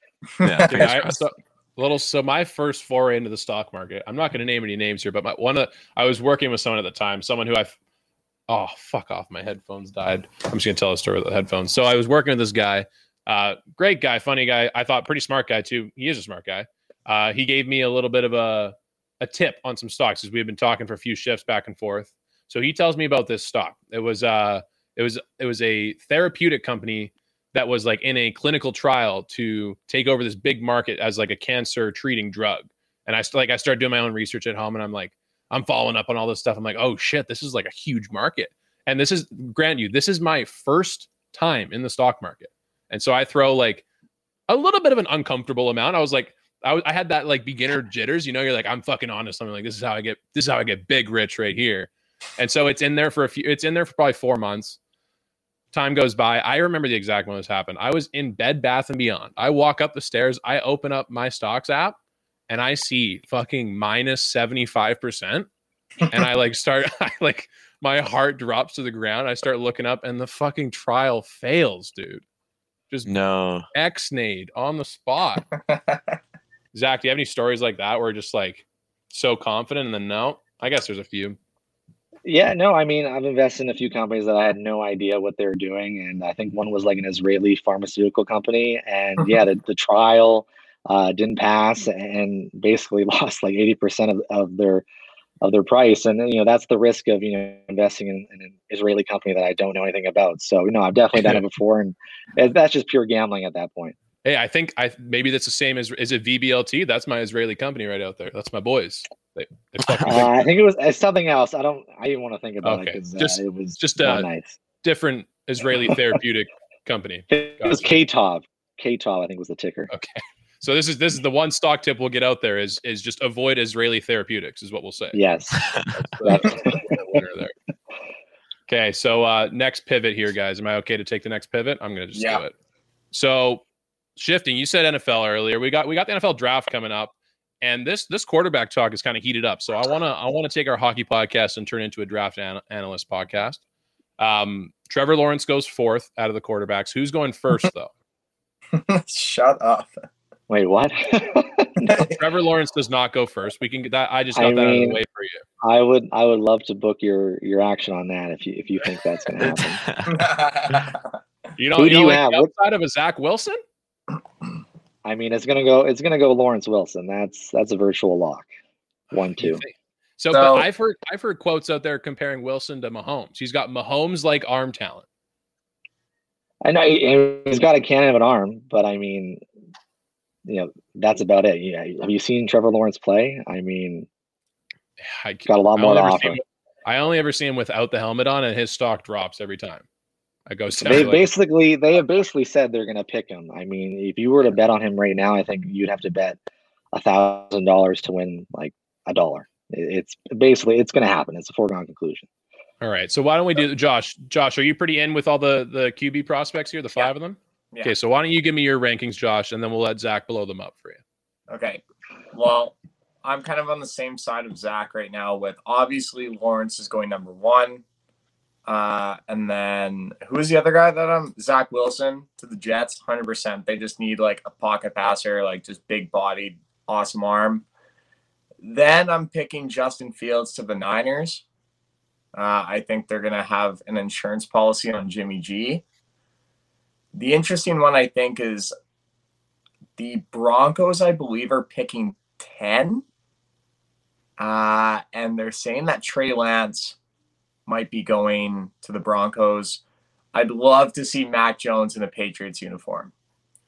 yeah, Dude, I, so, little so my first foray into the stock market i'm not going to name any names here but my one of i was working with someone at the time someone who i oh fuck off. My headphones died. I'm just to tell a story with the headphones. So i was working with this guy uh great guy funny guy i thought pretty smart guy too. He is a smart guy. Uh he gave me a little bit of a a tip on some stocks as we had been talking for a few shifts back and forth. So he tells me about this stock. It was uh it was it was a therapeutic company that was like in a clinical trial to take over this big market as like a cancer treating drug. And I like I started doing my own research at home, and I'm like, I'm following up on all this stuff. I'm like, oh shit, this is like a huge market. And this is grant you, this is my first time in the stock market. And so I throw like a little bit of an uncomfortable amount. I was like, I, I had that like beginner jitters, you know, you're like, I'm fucking honest. I'm like, this is how I get, this is how I get big rich right here. And so it's in there for a few, it's in there for probably four months. Time goes by. I remember the exact when this happened. I was in Bed Bath and Beyond. I walk up the stairs. I open up my stocks app and I see fucking minus 75%. and I like start, [LAUGHS] I like, my heart drops to the ground. I start looking up and the fucking trial fails, dude. Just No. X-nade on the spot. [LAUGHS] Zach, do you have any stories like that where just like so confident and then no? I guess there's a few. Yeah, no, I mean, I've invested in a few companies that I had no idea what they were doing. And I think one was like an Israeli pharmaceutical company. And [LAUGHS] yeah, the, the trial uh, didn't pass and basically [LAUGHS] lost like 80% of, of their of their price. And you know, that's the risk of, you know, investing in, in an Israeli company that I don't know anything about. So, you know, I've definitely done it [LAUGHS] before. And that's just pure gambling at that point. Hey, I think I maybe that's the same as is it VBLT? That's my Israeli company right out there. That's my boys. They, they [LAUGHS] Uh, I think it was it's something else. I don't, I didn't want to think about Okay. it because Just- uh, it was just, not uh, nice. different Israeli therapeutic company. It was gotcha. KTOV. KTOV, I think was the ticker. Okay. So this is this is the one stock tip we'll get out there is is just avoid Israeli therapeutics is what we'll say. Yes. That's the. Okay, so uh next pivot here, guys. Am I okay to take the next pivot? I'm gonna just Yeah. do it. So shifting, you said NFL earlier. We got we got the NFL draft coming up, and this this quarterback talk is kind of heated up. So I wanna I wanna take our hockey podcast and turn it into a draft an- analyst podcast. Um, Trevor Lawrence goes fourth out of the quarterbacks. Who's going first though? [LAUGHS] Shut up. Wait, what? [LAUGHS] [LAUGHS] Trevor Lawrence does not go first. We can get that. I just got I that out of the way for you. I would I would love to book your your action on that if you if you think that's going to happen. [LAUGHS] You know, Who you do know, you like have? What- outside of a Zach Wilson. [CLEARS THROAT] I mean, it's going to go it's going to go Lawrence Wilson. That's that's a virtual lock. One two. So, So- but I've heard I've heard quotes out there comparing Wilson to Mahomes. He's got Mahomes like arm talent. I know he- he's got a cannon of an arm, but I mean, you know, that's about it. Yeah, have you seen Trevor Lawrence play? I mean, I, got a lot more only to ever see offer. him- I only ever see him without the helmet on, and his stock drops every time. I go. They [LAUGHS] like, basically they have basically said they're going to pick him. I mean, if you were to bet on him right now, I think you'd have to bet a thousand dollars to win like a dollar. It's basically it's going to happen. It's a foregone conclusion. all right. So why don't we do Josh? Josh, are you pretty in with all the the QB prospects here? The Yeah. five of them. Yeah. Okay. So why don't you give me your rankings, Josh, and then we'll let Zach blow them up for you. Okay. Well, I'm kind of on the same side of Zach right now with obviously Lawrence is going number one. Uh, and then who is the other guy that I'm Zach Wilson to the Jets, hundred percent. They just need like a pocket passer, like just big bodied, awesome arm. Then I'm picking Justin Fields to the Niners. Uh, I think they're gonna have an insurance policy on Jimmy G. The interesting one I think is the Broncos, I believe, are picking 10. Uh, and they're saying that Trey Lance might be going to the Broncos. I'd love to see Mac Jones in a Patriots uniform.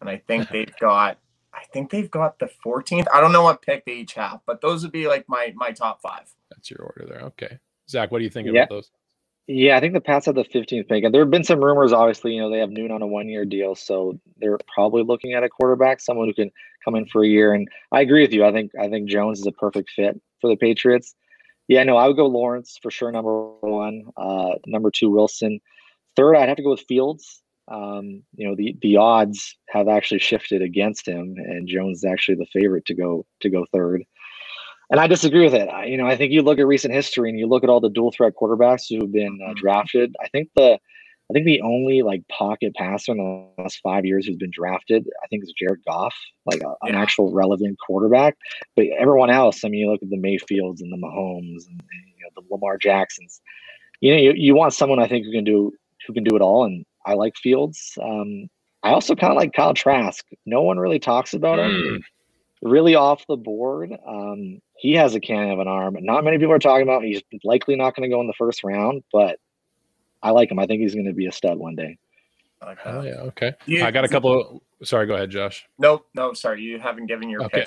And I think [LAUGHS] they've got I think they've got the 14th. I don't know what pick they each have, but those would be like my my top five. That's your order there. Okay. Zach, what do you think Yeah. about those? Yeah, I think the Pats have the 15th pick, and there have been some rumors. Obviously, you know they have Newton on a one-year deal, so they're probably looking at a quarterback, someone who can come in for a year. And I agree with you. I think I think Jones is a perfect fit for the Patriots. Yeah, no, I would go Lawrence for sure. Number one, uh, number two, Wilson. Third, I'd have to go with Fields. Um, you know, the the odds have actually shifted against him, and Jones is actually the favorite to go to go third. And I disagree with it. I, you know, I think you look at recent history and you look at all the dual threat quarterbacks who've been uh, Mhm. drafted. I think the, I think the only like pocket passer in the last five years who's been drafted, I think is Jared Goff, like a, an actual relevant quarterback. But everyone else, I mean, you look at the Mayfields and the Mahomes and, and you know, the Lamar Jacksons. You know, you, you want someone I think who can do who can do it all, and I like Fields. Um, I also kind of like Kyle Trask. No one really talks about him Mm. Really off the board. Um, he has a cannon of an arm. Not many people are talking about. him. He's likely not going to go in the first round, but I like him. I think he's going to be a stud one day. Like Oh yeah. Okay. You- I got a couple. Of, sorry. Go ahead, Josh. Nope, no, sorry, you haven't given your Okay.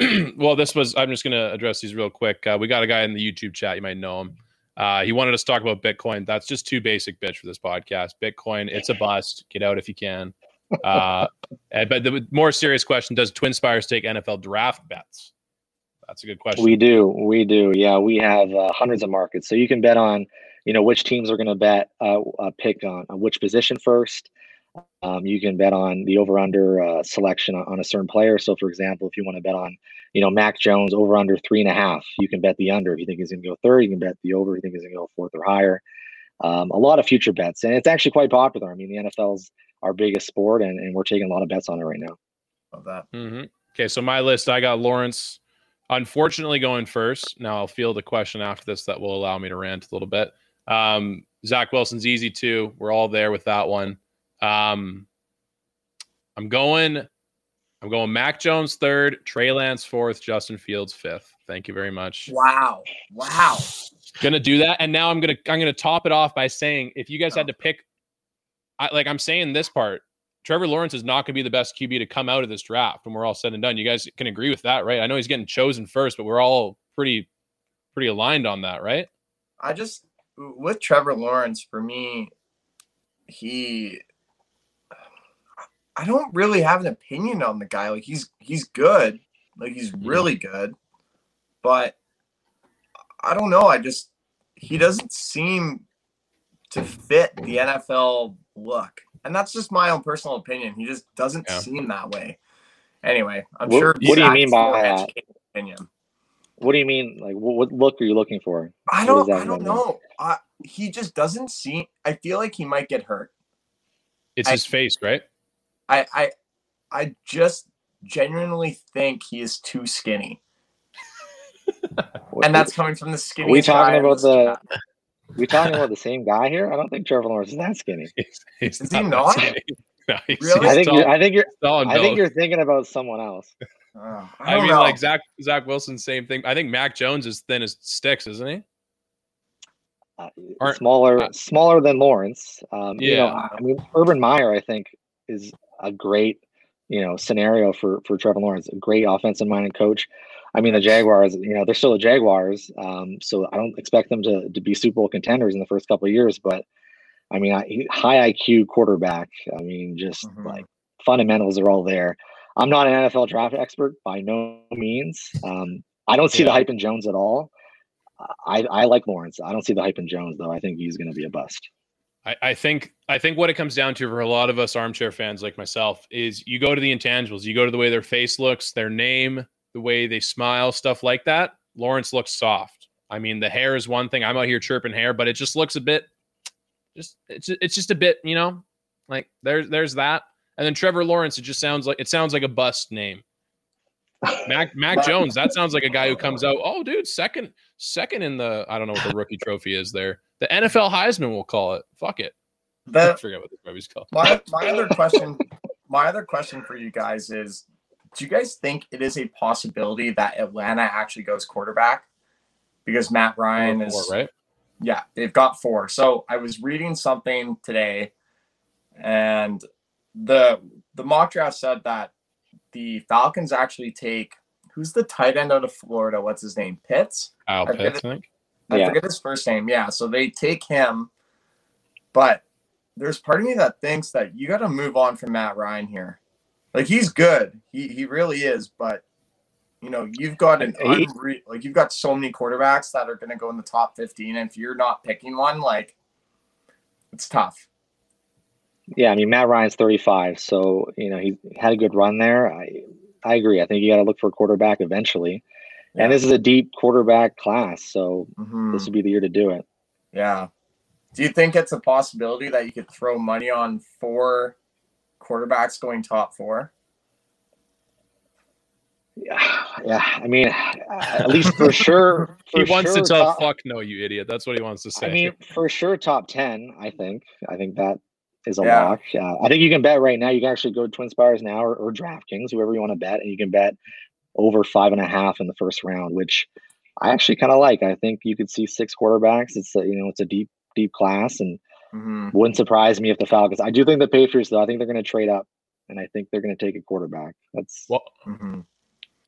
picks. [CLEARS THROAT] well, this was. I'm just going to address these real quick. Uh, we got a guy in the YouTube chat. You might know him. Uh, he wanted us to talk about Bitcoin. That's just too basic, bitch, for this podcast. Bitcoin, it's a bust. Get out if you can. Uh, but the more serious question: Does Twin Spires take NFL draft bets? That's a good question. We do, we do. Yeah, we have uh, hundreds of markets, so you can bet on, you know, which teams are going to bet, uh, uh, pick on, which position first. Um, you can bet on the over/under uh, selection on, on a certain player. So, for example, if you want to bet on, you know, Mac Jones over/under three and a half, you can bet the under. If you think he's going to go third, you can bet the over. If you think he's going to go fourth or higher. Um, a lot of future bets, and it's actually quite popular. I mean, the NFL's our biggest sport, and, and we're taking a lot of bets on it right now. Love that. hmm Okay, so my list, I got Lawrence, unfortunately going first. Now I'll field a question after this that will allow me to rant a little bit. Um, Zach Wilson's easy too. We're all there with that one. Um, I'm going. I'm going. Mac Jones third, Trey Lance fourth, Justin Fields fifth. Thank you very much. Wow. Wow. Gonna do that, and now I'm gonna I'm gonna top it off by saying if you guys had to pick, I, like I'm saying this part, Trevor Lawrence is not gonna be the best QB to come out of this draft when we're all said and done. You guys can agree with that, right? I know he's getting chosen first, but we're all pretty pretty aligned on that, right? I just with Trevor Lawrence for me, he I don't really have an opinion on the guy. Like he's he's good. Like he's Mhm. really good. But I don't know. I just he doesn't seem to fit the NFL look. And that's just my own personal opinion. He just doesn't Yeah. seem that way. Anyway, I'm What- sure. what do you mean by more that? Opinion. What do you mean? Like, what, what look are you looking for? I don't. I don't mean? know. I, he just doesn't seem. I feel like he might get hurt. It's I- his face, right? I I I just genuinely think he is too skinny, [LAUGHS] and that's coming from the skinny. we talking about the- we talking about the same guy here? I don't think Trevor Lawrence is that skinny. [LAUGHS] He's, he's Is he not? skinny. [LAUGHS] No, he's, Really? he's I think tall- you're, I think you're I think you're thinking about someone else. [LAUGHS] Oh, I, I, mean, know. like Zach Zach Wilson, same thing. I think Mac Jones is thin as sticks, isn't he? Uh, Aren't- smaller, uh, smaller than Lawrence. Um, You know, Yeah. I mean, Urban Meyer, I think, is a great, you know, scenario for for Trevor Lawrence. A great offensive minded coach. I mean, the Jaguars, you know, they're still the Jaguars, um, so I don't expect them to to be Super Bowl contenders in the first couple of years. But I mean, I, high IQ quarterback. I mean, just Mhm. like fundamentals are all there. I'm not an NFL draft expert by no means. Um, I don't see the hype in Jones at all. I, I like Lawrence. I don't see the hype in Jones though. I think he's going to be a bust. I, I think I think what it comes down to for a lot of us armchair fans like myself is you go to the intangibles. You go to the way their face looks, their name, the way they smile, stuff like that. Lawrence looks soft. I mean, the hair is one thing. I'm out here chirping hair, but it just looks a bit just it's it's just a bit, you know, like there's there's that. And then Trevor Lawrence, it just sounds like it sounds like a bust name. Mac Mac [LAUGHS] Jones, that sounds like a guy who comes out, oh dude, second second in the I don't know what the rookie trophy is there. The NFL Heisman we'll call it. Fuck it. I forget what the trophy's called. my my other question, my other question for you guys is: Do you guys think it is a possibility that Atlanta actually goes quarterback? Because Matt Ryan Four, is right. Yeah, they've got four. So I was reading something today, and the the mock draft said that the Falcons actually take who's the tight end out of Florida? What's his name? Pitts. Kyle I Pitts, I think. I Yeah. forget his first name. Yeah, so they take him, but there's part of me that thinks that you got to move on from Matt Ryan here. Like he's good, he he really is, but you know you've got an unre- like you've got so many quarterbacks that are going to go in the top 15, and if you're not picking one, like it's tough. Yeah, I mean Matt Ryan's 35, so you know he had a good run there. I I agree. I think you got to look for a quarterback eventually, Yeah. and this is a deep quarterback class, so Mhm. this would be the year to do it. Yeah. Do you think it's a possibility that you could throw money on four quarterbacks going top four? Yeah, yeah. I mean, at least for [LAUGHS] sure. He wants sure to tell top- fuck no, you idiot. That's what he wants to say. I mean, for sure, top ten. I think. I think that is a Yeah. lock. Uh, I think you can bet right now. You can actually go to Twin Spires now or, or DraftKings, whoever you want to bet, and you can bet over five and a half in the first round, which I actually kind of like. I think you could see six quarterbacks. It's a, you know it's a deep deep class, and hmm wouldn't surprise me if the Falcons. I do think the Patriots though. I think they're going to trade up, and I think they're going to take a quarterback. That's well, hmm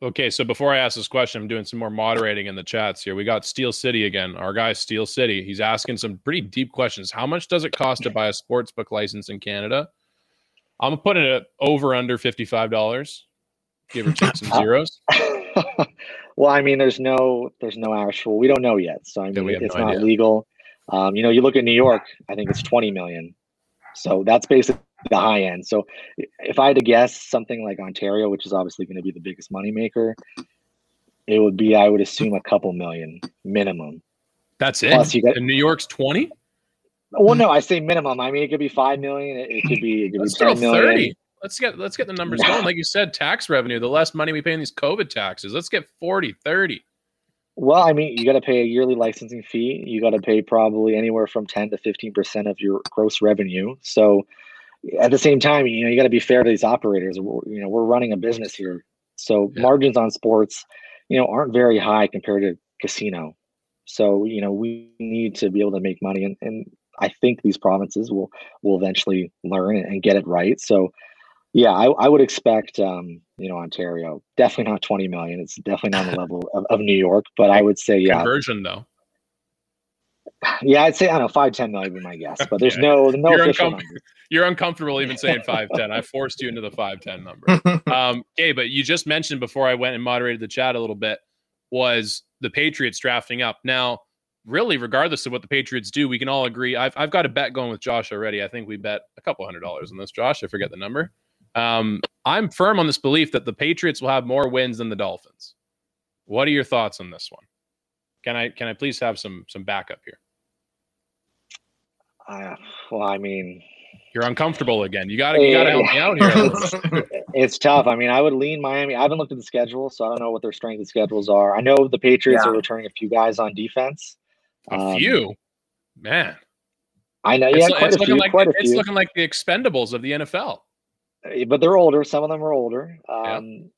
Okay, so before I ask this question, I'm doing some more moderating in the chats here. We got Steel City again. Our guy Steel City. He's asking some pretty deep questions. How much does it cost to buy a sports book license in Canada? I'm putting it over under fifty-five dollars. Give or take some [LAUGHS] zeros. [LAUGHS] well, I mean, there's no, there's no actual. We don't know yet, so I mean, we have it's no not idea. legal. Um, you know, you look at New York. I think it's 20 million. So that's basically the high end. So if I had to guess, something like Ontario, which is obviously going to be the biggest moneymaker, it would be, I would assume, a couple million minimum. That's it. Plus you got- and New York's twenty. Well, no, I say minimum. I mean, it could be five million. It, could be, it could Let's be 10 million. thirty. Let's get let's get the numbers going. [LAUGHS] Like you said, tax revenue. The less money we pay in these COVID taxes. Let's get 40, 30. Well, I mean, you got to pay a yearly licensing fee. You got to pay probably anywhere from 10 to 15% of your gross revenue. So at the same time, you know, you got to be fair to these operators. We're, you know, we're running a business here. So Yeah. margins on sports, you know, aren't very high compared to casino. So, you know, we need to be able to make money and, and I think these provinces will will eventually learn and, and get it right. So yeah, I, I would expect um, you know, Ontario. Definitely not 20 million. It's definitely not the level of, of New York, but I would say yeah, Conversion though. yeah, I'd say I don't know, five ten might be my guess, but there's Okay. no no You're official uncom- [LAUGHS] You're uncomfortable even saying five ten. I forced you into the five ten number. [LAUGHS] Um, okay, but you just mentioned before I went and moderated the chat a little bit was the Patriots drafting up. Now, really, regardless of what the Patriots do, we can all agree. I've I've got a bet going with Josh already. I think we bet a couple hundred dollars on this, Josh. I forget the number. Um, I'm firm on this belief that the Patriots will have more wins than the Dolphins. What are your thoughts on this one? Can I can I please have some some backup here? Uh, well, I mean, You're uncomfortable again. You gotta you gotta help me out here. it's tough. I mean, I would lean Miami. I haven't looked at the schedule, so I don't know what their strength of schedules are. I know the Patriots Yeah. are returning a few guys on defense. A Um, few, man. I know, It's, yeah, it's quite a looking few, like quite a it's few. looking like the Expendables of the NFL. Uh, but they're older. Some of them are older. Yeah. Um,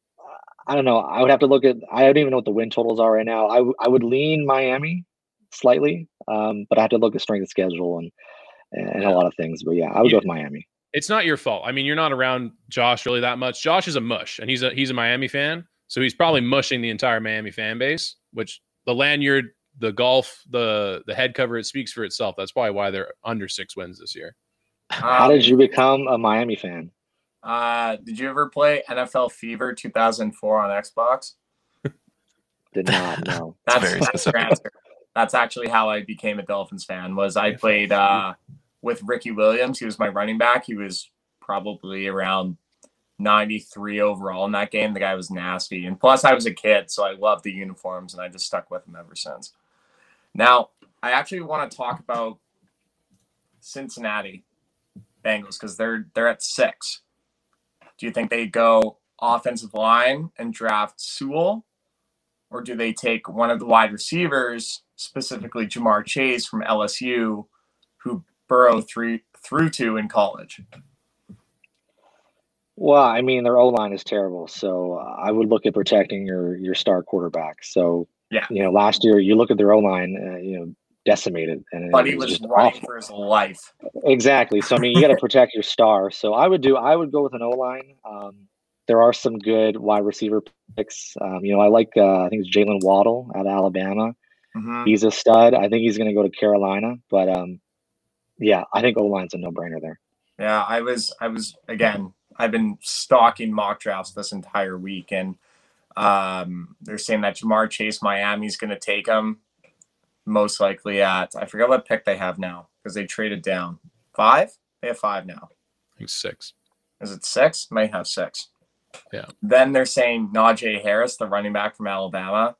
I don't know. I would have to look at. I don't even know what the win totals are right now. I, w- I would lean Miami slightly, um, but I have to look at strength of schedule and and Yeah. a lot of things. But yeah, I would You- go with Miami. It's not your fault. I mean, you're not around Josh really that much. Josh is a mush, and he's a he's a Miami fan, so he's probably mushing the entire Miami fan base. Which the lanyard, the golf, the the head cover, it speaks for itself. That's probably why they're under six wins this year. How Um, did you become a Miami fan? Uh, did you ever play NFL Fever 2004 on Xbox? [LAUGHS] Did not know. [LAUGHS] That's, very that's, specific. your answer. That's actually how I became a Dolphins fan. Was I played uh, with Ricky Williams? He was my running back. He was probably around 93 overall in that game. The guy was nasty, and plus I was a kid, so I loved the uniforms, and I just stuck with them ever since. Now I actually want to talk about Cincinnati Bengals because they're they're at six. Do you think they go offensive line and draft Sewell, or do they take one of the wide receivers, specifically Ja'Marr Chase from LSU, who Burrow through through to in college? Well, I mean, their O line is terrible, so I would look at protecting your your star quarterback. So, Yeah. you know, last year you look at their O line, uh, you know, decimated, and But he was just running awful. for his life. Exactly. So, I mean, you got to [LAUGHS] protect your star. So, I would do. I would go with an O line. Um, there are some good wide receiver picks. Um, you know, I like. Uh, I think it's Jaylen Waddle at Alabama. Mhm. He's a stud. I think he's going to go to Carolina, but um, yeah, I think O line's a no brainer there. Yeah, I was I was again, I've been stalking mock drafts this entire week and um they're saying that Ja'Marr Chase Miami's gonna take him most likely at I forget what pick they have now because they traded down. Five? They have five now. I think six. Is it six? Might have six. Yeah. Then they're saying Najee Harris, the running back from Alabama,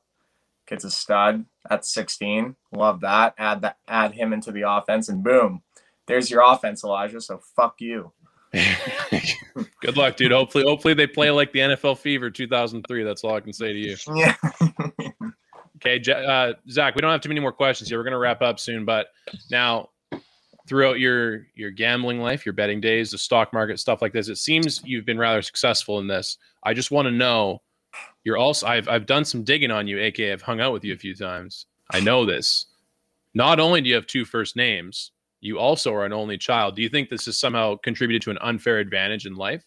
gets a stud at 16. Love that. Add that add him into the offense and boom. There's your offense, Elijah. So fuck you. [LAUGHS] Good luck, dude. Hopefully, hopefully they play like the NFL Fever 2003. That's all I can say to you. [LAUGHS] Yeah. Okay, uh, Zach, we don't have too many more questions here. We're going to wrap up soon, but now throughout your your gambling life, your betting days, the stock market, stuff like this, it seems you've been rather successful in this. I just want to know. You're also I've I've done some digging on you, aka I've hung out with you a few times. I know this. Not only do you have two first names, you also are an only child. Do you think this has somehow contributed to an unfair advantage in life?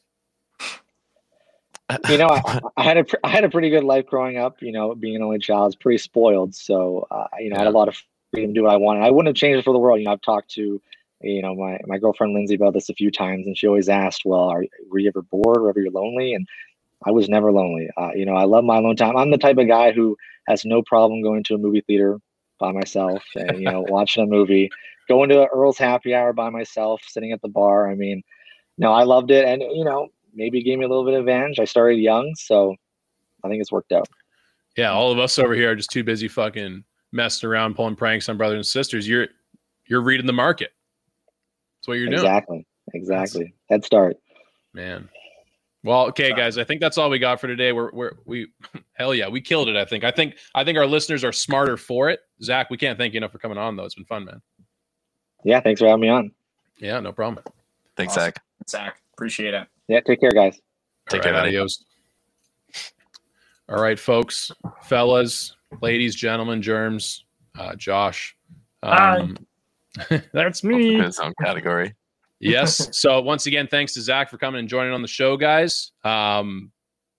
You know, [LAUGHS] I, I had a pr- I had a pretty good life growing up. You know, being an only child, I was pretty spoiled. So, uh, you know, I had a lot of freedom to do what I wanted. I wouldn't have changed it for the world. You know, I've talked to, you know, my my girlfriend Lindsay about this a few times, and she always asked, "Well, are were you ever bored? Or ever you're lonely?" And I was never lonely. Uh, you know, I love my alone time. I'm the type of guy who has no problem going to a movie theater by myself and you know [LAUGHS] watching a movie, going to Earl's Happy Hour by myself, sitting at the bar. I mean, no, I loved it, and you know, maybe it gave me a little bit of advantage. I started young, so I think it's worked out. Yeah, all of us over here are just too busy fucking messing around, pulling pranks on brothers and sisters. You're you're reading the market. That's what you're doing, exactly, exactly. Head start. man. Well, okay, guys. I think that's all we got for today. We're we're we [LAUGHS] hell yeah, we killed it. I think. I think I think our listeners are smarter for it. Zach, we can't thank you enough for coming on though. It's been fun, man. Yeah, thanks for having me on. Yeah, no problem. Thanks, Awesome. Zach. Zach, appreciate it. Yeah, take care, guys. Take All care, buddy. adios. All right, folks, fellas, ladies, gentlemen, germs, uh, Josh. Um, [LAUGHS] that's me. His own category. yes. [LAUGHS] So once again, thanks to Zach for coming and joining on the show, guys. Um,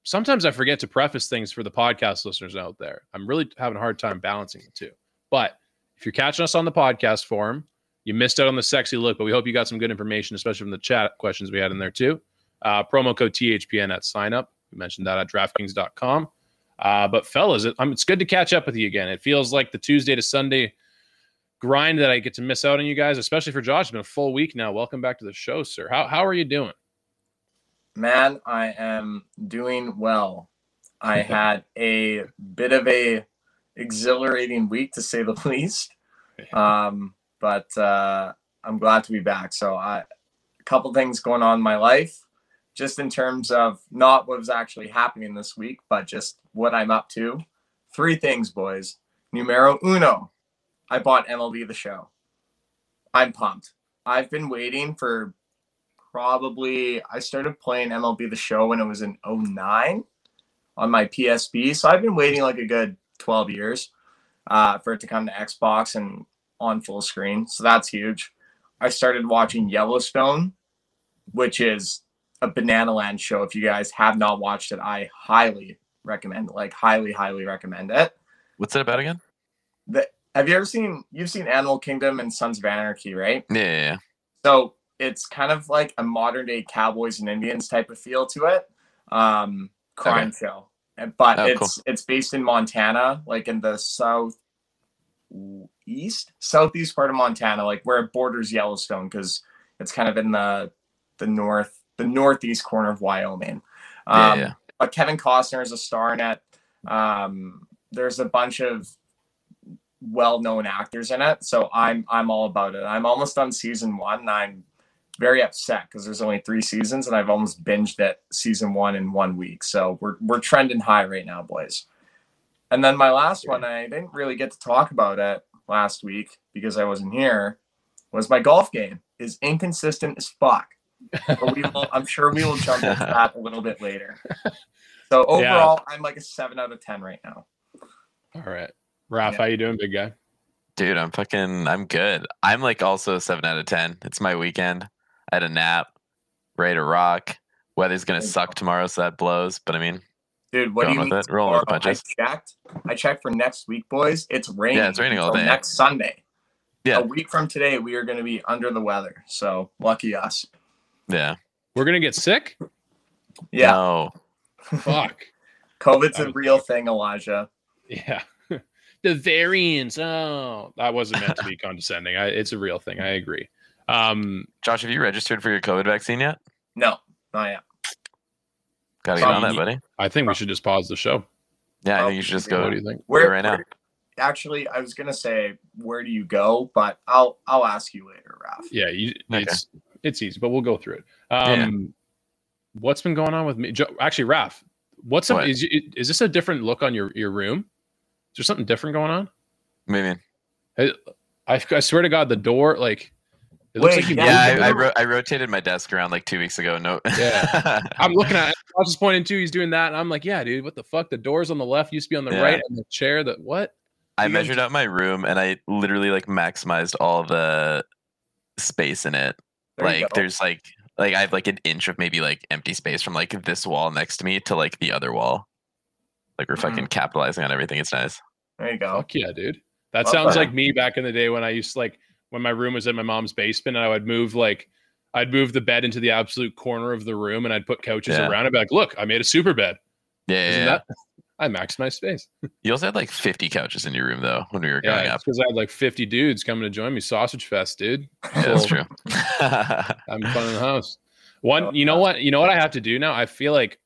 sometimes I forget to preface things for the podcast listeners out there. I'm really having a hard time balancing the two. But if you're catching us on the podcast forum, you missed out on the sexy look, but we hope you got some good information, especially from the chat questions we had in there too. Uh, promo code THPN at sign up. We mentioned that at DraftKings.com. Uh, but fellas, it, um, it's good to catch up with you again. It feels like the Tuesday to Sunday grind that I get to miss out on you guys, especially for Josh. It's been a full week now. Welcome back to the show, sir. How how are you doing? Man, I am doing well. I [LAUGHS] had a bit of a exhilarating week to say the [LAUGHS] least. Um, but uh, I'm glad to be back. So I a couple things going on in my life, just in terms of not what was actually happening this week, but just what I'm up to. Three things, boys. Numero uno. I bought MLB the show. I'm pumped. I've been waiting for probably I started playing MLB the show when it was in 09 on my PSP. So I've been waiting like a good 12 years uh, for it to come to Xbox and on full screen. So that's huge. I started watching Yellowstone, which is a Banana Land show. If you guys have not watched it, I highly recommend. Like highly, highly recommend it. What's it about again? The, have you ever seen you've seen Animal Kingdom and Sons of Anarchy, right? Yeah, yeah, yeah. So it's kind of like a modern day cowboys and Indians type of feel to it. Um, crime Okay. show. But Oh, it's it's based in Montana, like in the south east, southeast part of Montana, like where it borders Yellowstone, because it's kind of in the the north, the northeast corner of Wyoming. Yeah, Um, yeah. But Kevin Costner is a star in it. Um, there's a bunch of well-known actors in it, so I'm I'm all about it. I'm almost on season one, and I'm very upset because there's only three seasons, and I've almost binged it season one in one week. So we're we're trending high right now, boys. And then my last one, I didn't really get to talk about it last week because I wasn't here. Was my golf game is inconsistent as fuck. But we will, I'm sure we will jump into that a little bit later. [LAUGHS] So overall, I'm like a seven out of ten right now. All right. Raph, Yeah. how you doing, big guy? Dude, I'm fucking I'm good. I'm like also a seven out of ten. It's my weekend. I had a nap, ready to rock. Weather's gonna suck tomorrow, so that blows. But I mean, Dude, what do you with mean? it, rolling with the tomorrow? I checked. I checked for next week, boys. It's raining. Yeah, it's raining all until day. Next Sunday. Yeah. A week from today, we are going to be under the weather. So lucky us. Yeah. We're gonna get sick? Yeah. No. Fuck. [LAUGHS] COVID's a real thing, Elijah. Yeah. [LAUGHS] the variants. Oh, that wasn't meant to be [LAUGHS] condescending. I, it's a real thing. I agree. Um, Josh, have you registered for your COVID vaccine yet? No, not yet. Gotta get on that, buddy. I think we should just pause the show. Yeah, I think you should just go. What do you think? do it Where, right now. actually, I was gonna say, where do you go? But I'll I'll ask you later, Ralph. Yeah, you, Okay. it's it's easy, but we'll go through it. Um, what's been going on with me? Jo- Actually, Raph, what's up? What? Is is this a different look on your your room? Is there something different going on? Maybe. I, I swear to God, the door like it looks Wait, like you. Yeah, Yeah, moved I, I, ro- I rotated my desk around like two weeks ago. No. Yeah. [LAUGHS] I'm looking at it. I was just pointing to. He's doing that, and I'm like, yeah, dude, what the fuck? The door's on the left, used to be on the Yeah. right, and the chair. That what? I You guys- measured out my room and I literally like maximized all the space in it. There like go. there's like like I have like an inch of maybe like empty space from like this wall next to me to like the other wall. Like we're Mhm. fucking capitalizing on everything. It's nice. There you go. Fuck yeah, dude. That Love sounds that. like me back in the day when I used to like when my room was in my mom's basement and I would move like I'd move the bed into the absolute corner of the room and I'd put couches Yeah. around. I'd be like, look, I made a super bed. Yeah, yeah, Isn't yeah. that I maxed my space. [LAUGHS] You also had like 50 couches in your room though when we were Yeah, growing up. because I had like 50 dudes coming to join me. Sausage fest, dude. Yeah, that's So- true. [LAUGHS] having fun in the house. One, oh, you know what? You know what I have to do now? I feel like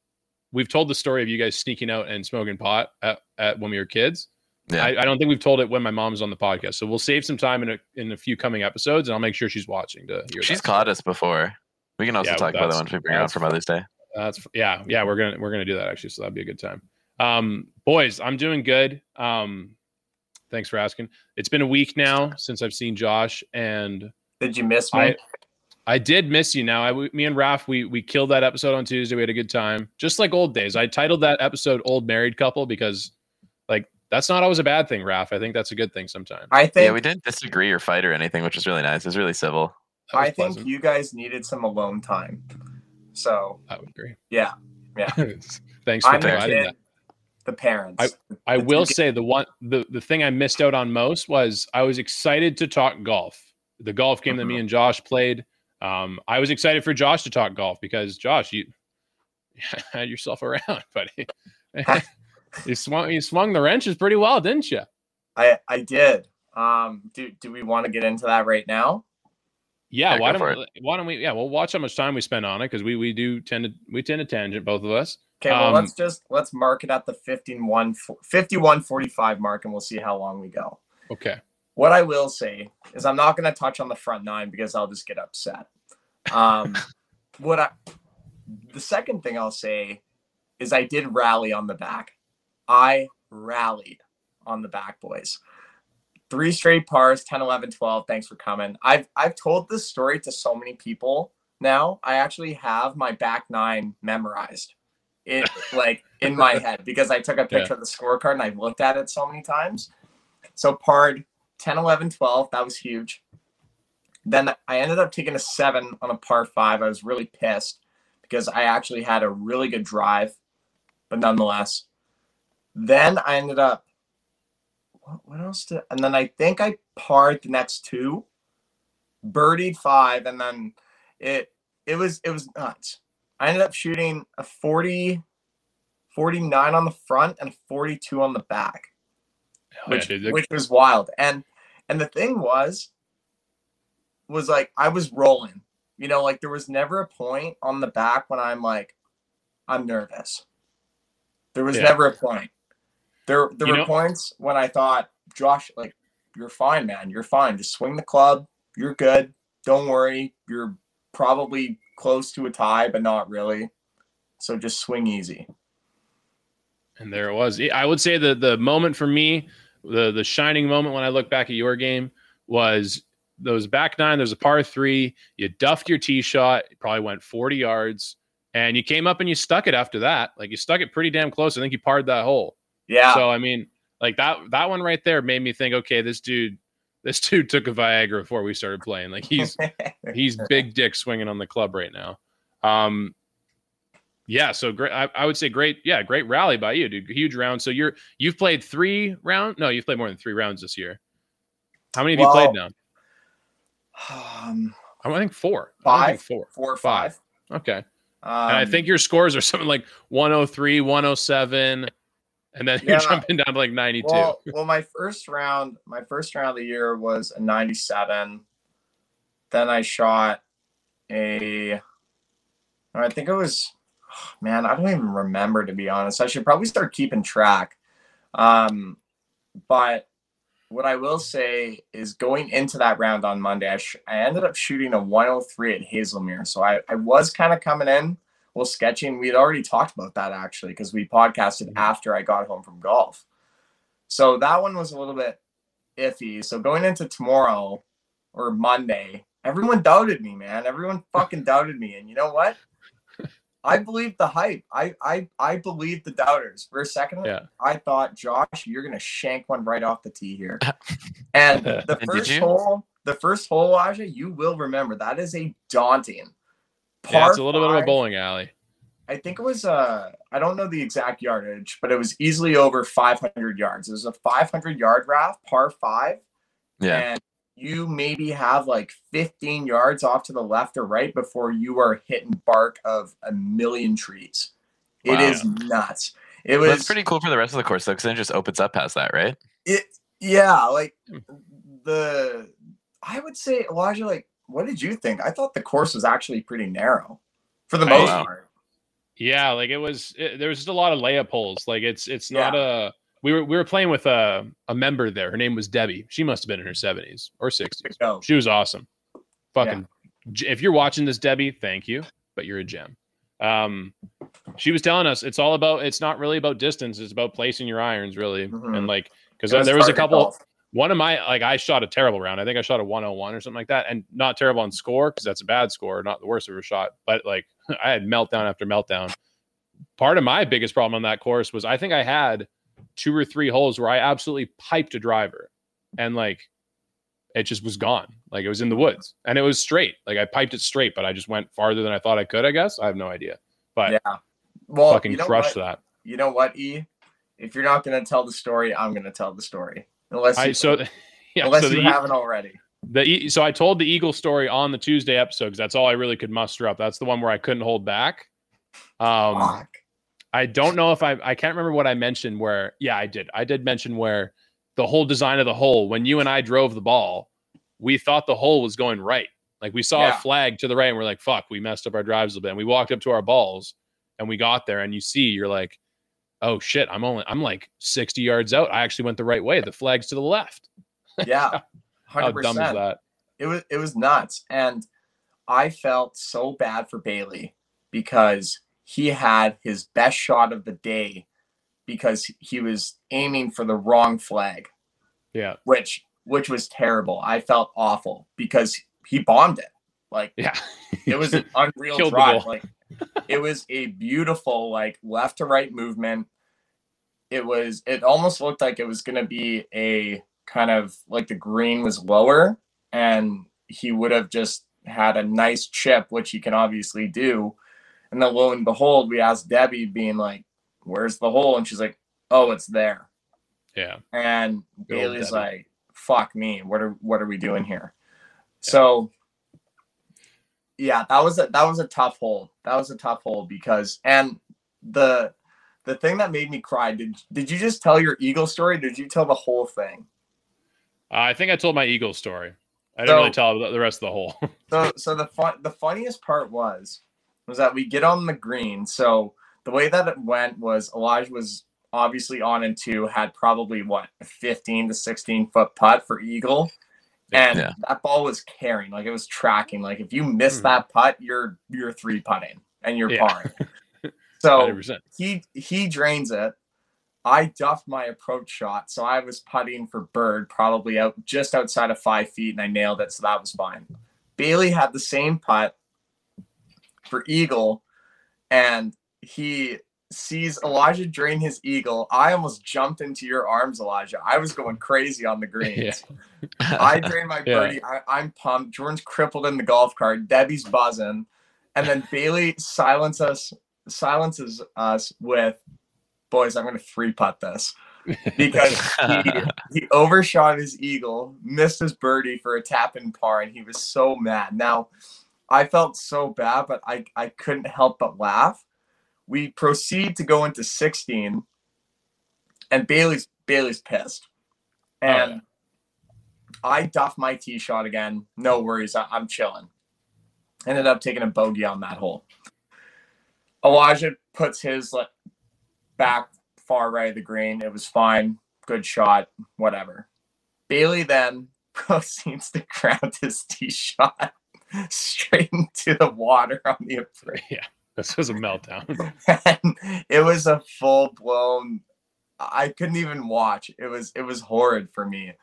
we've told the story of you guys sneaking out and smoking pot at, at when we were kids. Yeah. I, I don't think we've told it when my mom's on the podcast. So we'll save some time in a in a few coming episodes, and I'll make sure she's watching to hear. She's that. caught us before. We can also Yeah, talk about that that's- once we bring her on that's for Mother's Day. That's yeah, yeah. We're gonna we're gonna do that actually. So that'd be a good time. Um, boys, I'm doing good. Um, thanks for asking. It's been a week now since I've seen Josh, and Did you miss me? I I did miss you. Now, I w- me and Raf we we killed that episode on Tuesday. We had a good time, just like old days. I titled that episode "Old Married Couple" because, like, that's not always a bad thing, Raf. I think that's a good thing sometimes. I think Yeah, we didn't disagree or fight or anything, which was really nice. It was really civil. Was I think you guys needed some alone time. So I would agree. yeah, yeah. [LAUGHS] Thanks for I'm providing that. The parents. I It's will good. say the one the the thing I missed out on most was I was excited to talk golf. The golf game that me and Josh played. Um, I was excited for Josh to talk golf because Josh, you [LAUGHS] had yourself around, [LAUGHS] buddy. [LAUGHS] you swung you swung the wrenches pretty well, didn't you? I I did. Um, do do we want to get into that right now? Yeah, Yeah, why don't we, why don't we? Yeah, we'll watch how much time we spend on it because we we do tend to we tend to tangent both of us. Okay, well Um, let's just let's mark it at the 51 51 45 mark and we'll see how long we go. Okay. What I will say is I'm not going to touch on the front nine because I'll just get upset. Um, [LAUGHS] what I the second thing I'll say is I did rally on the back. I rallied on the back, boys. Three straight pars, 10, 11, 12. Thanks for coming. I've I've told this story to so many people now. I actually have my back nine memorized. It like in my [LAUGHS] head because I took a picture of the scorecard and I've looked at it so many times. So parred 10, 11, 12. That was huge. Then I ended up taking a seven on a par five. I was really pissed because I actually had a really good drive, but nonetheless. Then I ended up, what, what else did, and then I think I parred the next two, birdied five, and then it, it was, it was nuts. I ended up shooting a 40, 49 on the front and 42 on the back yeah, which, dude. which was wild. And and the thing was, was like I was rolling. You know, like there was never a point on the back when I'm like, I'm nervous. There was Yeah. never a point. There there You were know- points when I thought, Josh, like, you're fine, man. You're fine. Just swing the club. You're good. Don't worry. You're probably close to a tie, but not really. So just swing easy. And there it was. I would say the the moment for me, the the shining moment when I look back at your game was those back nine. There's a par three. You duffed your tee shot. Probably went 40 yards, and you came up and you stuck it after that. Like you stuck it pretty damn close. I think you parred that hole. Yeah. So I mean, like that that one right there made me think, okay, this dude, this dude took a Viagra before we started playing. Like he's [LAUGHS] he's big dick swinging on the club right now. Um, yeah, so great. I, I would say great. Yeah, great rally by you, dude. Huge round. So you're you've played three round. No, you've played more than three rounds this year. How many have you played now? um, I think four. I think four. four or Five. five. Okay. Um, and I think your scores are something like 103, 107, and then [LAUGHS] you're jumping down to like 92. Well, well, my first round, my first round of the year was a 97. Then I shot a, I think it was, [SIGHS] man, I don't even remember to be honest. I should probably start keeping track. Um, but what I will say is going into that round on Monday, I, sh- I ended up shooting a 103 at Hazelmere. So I, I was kind of coming in, well, sketching. We had already talked about that actually because we podcasted Mhm. after I got home from golf. So that one was a little bit iffy. So going into tomorrow or Monday, everyone doubted me, man. Everyone [LAUGHS] fucking doubted me. And you know what? [LAUGHS] I believed the hype. I I I believed the doubters. For a second, Yeah. I thought, Josh, you're gonna shank one right off the tee here. [LAUGHS] And the first hole, the first hole, Aja, you will remember that is a daunting, Yeah, it's a Par little bit of a bowling alley. I think it was uh I don't know the exact yardage, but it was easily over 500 yards. It was a 500 yard raft, par five, Yeah. and you maybe have like 15 yards off to the left or right before you are hitting bark of a million trees. It Wow. is nuts. It was that's pretty cool for the rest of the course though, because then it just opens up past that, right? it yeah, like Hmm. the I would say Elijah, like, what did you think? I thought the course was actually pretty narrow for the most Wow. part. Yeah, like it was. It, there was just a lot of layup holes. Like it's it's not Yeah. a. We were we were playing with a a member there. Her name was Debbie. She must have been in her seventies or sixties. She was awesome. Fucking. J- If you're watching this, Debbie, thank you, but you're a gem. Um, she was telling us it's all about. It's not really about distance. It's about placing your irons, really, Mhm. and like because there was a couple. golf. One of my like I shot a terrible round. I think I shot a 101 or something like that, and not terrible on score because that's a bad score, not the worst ever shot. But like [LAUGHS] I had meltdown after meltdown. Part of my biggest problem on that course was I think I had two or three holes where I absolutely piped a driver, and like it just was gone. Like it was in the woods, and it was straight. Like I piped it straight, but I just went farther than I thought I could. I guess I have no idea, but Yeah. Well, fucking you know crushed what? that. You know what, E? If you're not gonna tell the story, I'm gonna tell the story. Unless I you, so [LAUGHS] yeah. unless so you the, haven't already. The so I told the Eagle story on the Tuesday episode because that's all I really could muster up. That's the one where I couldn't hold back. Um, Fuck. I don't know if I I can't remember what I mentioned. Where yeah, I did. I did mention where the whole design of the hole. When you and I drove the ball, we thought the hole was going right. Like we saw Yeah. a flag to the right, and we're like, "Fuck, we messed up our drives a little bit." And we walked up to our balls, and we got there, and you see, you're like, "Oh shit, I'm only I'm like 60 yards out. I actually went the right way. The flag's to the left." [LAUGHS] Yeah. How dumb is that? It was it was nuts. And I felt so bad for Bailey because he had his best shot of the day because he was aiming for the wrong flag. Yeah, which which was terrible. I felt awful because he bombed it. Like yeah. it was an [LAUGHS] unreal drive. Like it was a beautiful like left to right movement. It was it almost looked like it was gonna be a kind of like the green was lower and he would have just had a nice chip, which he can obviously do. And then lo and behold, we asked Debbie being like, Where's the hole? And she's like, Oh, it's there. yeah. And Bailey's like, "Fuck me, what are what are we doing here?" So, yeah, that was a that was a tough hole. That was a tough hole because and the the thing that made me cry did did you just tell your eagle story? Did you tell the whole thing? Uh, I think I told my Eagle story. I didn't really tell the rest of the hole. [LAUGHS] So so the fun the funniest part was was that we get on the green. So the way that it went was Elijah was obviously on and two, had probably what a 15 to 16 foot putt for eagle. And Yeah. that ball was carrying, like it was tracking. Like if you miss Mhm. that putt, you're you're three putting and you're Yeah. parring. [LAUGHS] So 100%. he he drains it. I duffed my approach shot, so I was putting for bird, probably out just outside of five feet, and I nailed it, so that was fine. Bailey had the same putt for eagle, and he sees Elijah drain his eagle. I almost jumped into your arms, Elijah. I was going crazy on the [LAUGHS] greens. I [LAUGHS] drained my Yeah. birdie. I, I'm pumped. Jordan's crippled in the golf cart. Debbie's buzzing, and then Bailey silences us, silences us with, "Boys, I'm going to three putt this." because he, [LAUGHS] he overshot his eagle, missed his birdie for a tap in par, and he was so mad. Now, I felt so bad, but I, I couldn't help but laugh. We proceed to go into 16, and Bailey's Bailey's pissed. Oh, And yeah. I duff my tee shot again. No worries. I, I'm chilling. Ended up taking a bogey on that hole. Elijah puts his like, back far right of the green. It was fine. Good shot. Whatever. Bailey then [LAUGHS] proceeds to ground his tee shot [LAUGHS] straight into the water on the approach. [LAUGHS] yeah, this was a meltdown. and it was a full blown I couldn't even watch. It was it was horrid for me.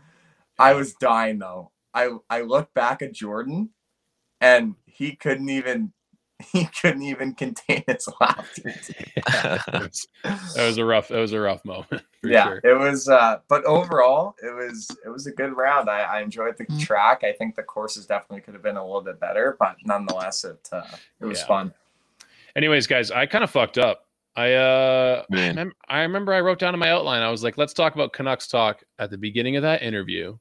I was dying though. I I looked back at Jordan and he couldn't even [LAUGHS] he couldn't even contain his laughter. Yeah, it was- [LAUGHS] that was a rough. That was a rough moment. for yeah, sure. it was. Uh, but overall, it was it was a good round. I, I enjoyed the Mm. track. I think the courses definitely could have been a little bit better, but nonetheless, it uh, it was Yeah. fun. Anyways, guys, I kind of fucked up. I uh, I, remem- I remember I wrote down in my outline. I was like, let's talk about Canucks talk at the beginning of that interview,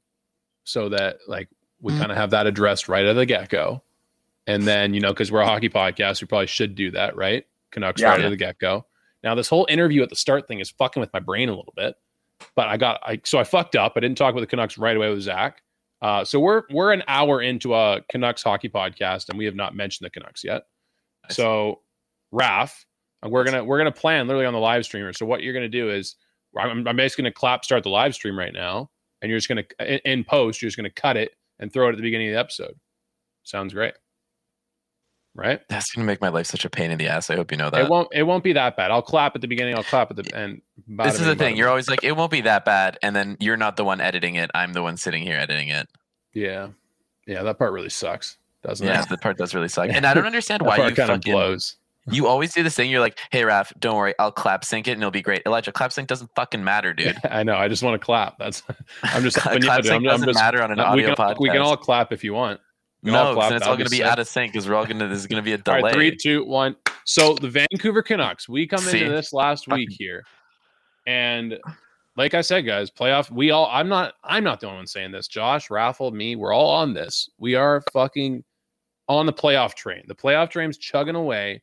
so that like we Mm. kind of have that addressed right at the get go, and then you know because we're a hockey podcast, we probably should do that, right? Canucks Yeah. right Yeah. at the get go. Now this whole interview at the start thing is fucking with my brain a little bit, but I got I so I fucked up. I didn't talk about the Canucks right away with Zach. Uh, so we're we're an hour into a Canucks hockey podcast, and we have not mentioned the Canucks yet. Nice. So, Raf, Uh, we're gonna we're gonna plan literally on the live streamer. So what you're gonna do is I'm, I'm basically gonna clap start the live stream right now, and you're just gonna uh, in, in post you're just gonna cut it and throw it at the beginning of the episode. Sounds great, right? That's gonna make my life such a pain in the ass. I hope you know that. It won't it won't be that bad. I'll clap at the beginning. I'll clap at the end. This is the thing. You're always like, it won't be that bad, and then you're not the one editing it. I'm the one sitting here editing it. yeah, yeah. That part really sucks, doesn't Yeah, it? the part does really suck. [LAUGHS] And I don't understand why you kind of fucking blows. [LAUGHS] You always do this thing. You're like, hey, Raf, don't worry. I'll clap sync it and it'll be great. Elijah, clap sync doesn't fucking matter, dude. [LAUGHS] I know. I just want to clap. That's. [LAUGHS] I'm just. clap helping you out, dude. sync I'm- I'm doesn't just- matter on an Uh, we, audio can, podcast. we can all clap if you want. We can all no, clap. then it's all going to be sick. out of sync because we're all going to, there's going to be a delay. right, three, two, one. So the Vancouver Canucks, we come See? into this last week here, and like I said, guys, playoff. We all. I'm not. I'm not the only one saying this. Josh, Raffle, me, we're all on this. We are fucking on the playoff train. The playoff train's chugging away,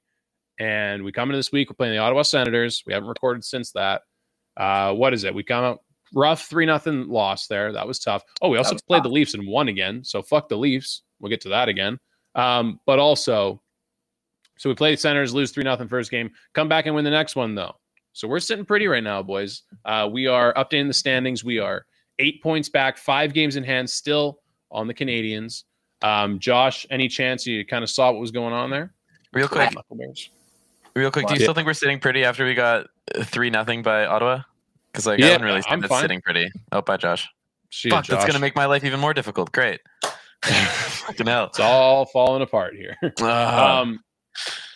and we come into this week. We're playing the Ottawa Senators. We haven't recorded since that. Uh, what is it? We come out rough three nothing loss there. That was tough. Oh, we also was played the. Leafs and won again. So fuck the Leafs. We'll get to that again. Um, but also, so we play the Senators, lose three nothing first game, come back and win the next one though. So we're sitting pretty right now, boys. Uh, we are updating the standings. We are eight points back, five games in hand, still on the Canadiens. Um, Josh, any chance you kind of saw what was going on there? Real quick, Knuckle Bears. Real quick. Do you still think we're sitting pretty after we got three nothing by Ottawa? Because like I Yeah, wouldn't really say I'm that's fine. sitting pretty. Oh, bye, Josh. Fuck, that's Josh. gonna make my life even more difficult. Great. [LAUGHS] Fucking hell. it's all falling apart here. [LAUGHS] Ah. um,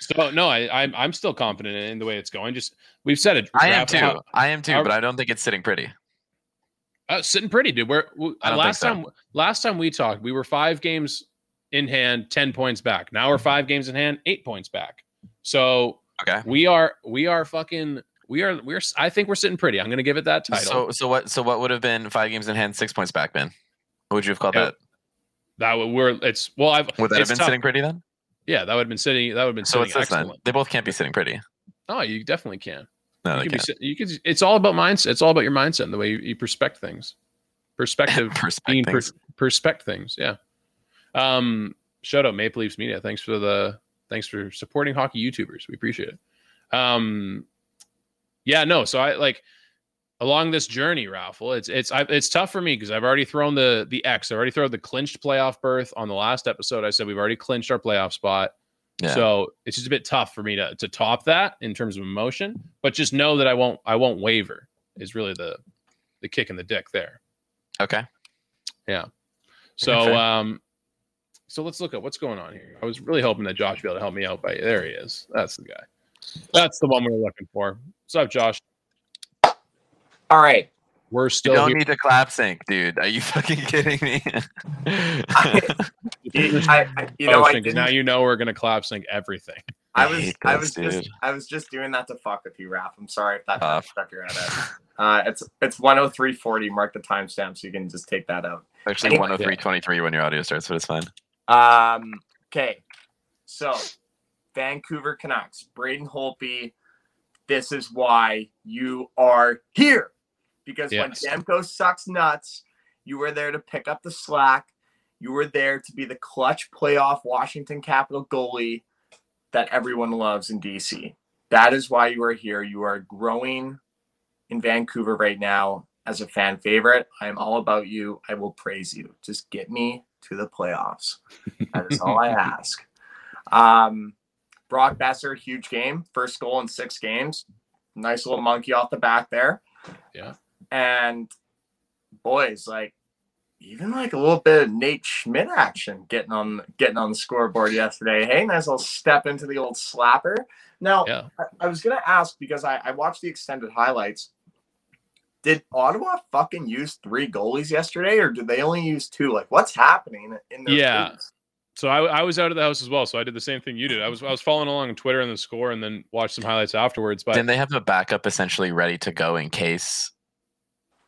so no, I, I'm I'm still confident in the way it's going. Just we've said it. I am too. I am too, how- but I don't think it's sitting pretty. Uh, sitting pretty, dude. We're we, I don't last think time. Last time we talked, we were five games in hand, ten points back. Now we're five games in hand, eight points back. So Okay. we are we are fucking we are we're. I think we're sitting pretty. I'm gonna give it that title. So so what so what would have been five games in hand, six points back, Ben? What would you have called Yeah, that? that would we're it's well. I've Would that have been tough. sitting pretty then? Yeah, that would have been sitting. That would have been So sitting what's this then? excellent. They both can't be sitting pretty. Oh, you definitely can. No, you they can be can't. you can. It's all about mindset. It's all about your mindset and the way you, you perspect things. Perspective. [LAUGHS] being Perspective. per- perspect things. Yeah. Um, shout out Maple Leafs Media. Thanks for the thanks for supporting hockey YouTubers. We appreciate it. Um, yeah, no. So I like along this journey, Raffle. It's it's I, it's tough for me because I've already thrown the the X. I already thrown the clinched playoff berth on the last episode. I said we've already clinched our playoff spot. Yeah. So it's just a bit tough for me to to top that in terms of emotion. But just know that I won't I won't waver. Is really the the kick in the dick there. okay. Yeah. So um so let's look at what's going on here. I was really hoping that Josh would be able to help me out by there he is. That's the guy. That's the one we're looking for. What's up, Josh? All right. We're still. You don't here. need to clap sync, dude. Are you [LAUGHS] fucking kidding me? [LAUGHS] You, I, I- you know, I, now you know we're gonna clap sync everything. I I was, hate I this, was just. I was just doing that to fuck with you, Raph. I'm sorry if that Tough. stuck your head out. Uh, it's, it's 103.40. Mark the timestamp so you can just take that out. Actually, Anyway. 103.23 when your audio starts, but it's fine. Um, okay. So, Vancouver Canucks, Braden Holtby. This is why you are here. Because Yes. when Demko sucks nuts, you were there to pick up the slack. You were there to be the clutch playoff Washington Capital goalie that everyone loves in DC. That is why you are here. You are growing in Vancouver right now as a fan favorite. I am all about you. I will praise you. Just get me to the playoffs. That is all I [LAUGHS] ask. Um, Brock Boeser, huge game, first goal in six games. Nice little monkey off the back there. Yeah. And boys, like even like a little bit of Nate Schmidt action getting on getting on the scoreboard yesterday. Hey, nice little step into the old slapper. Now, Yeah. I, I was gonna ask because I, I watched the extended highlights. Did Ottawa fucking use three goalies yesterday, or did they only use two? Like, what's happening in their Yeah. leagues? So I, I was out of the house as well. So I did the same thing you did. I was I was following along on Twitter and the score, and then watched some highlights afterwards. But Didn't they have a backup essentially ready to go in case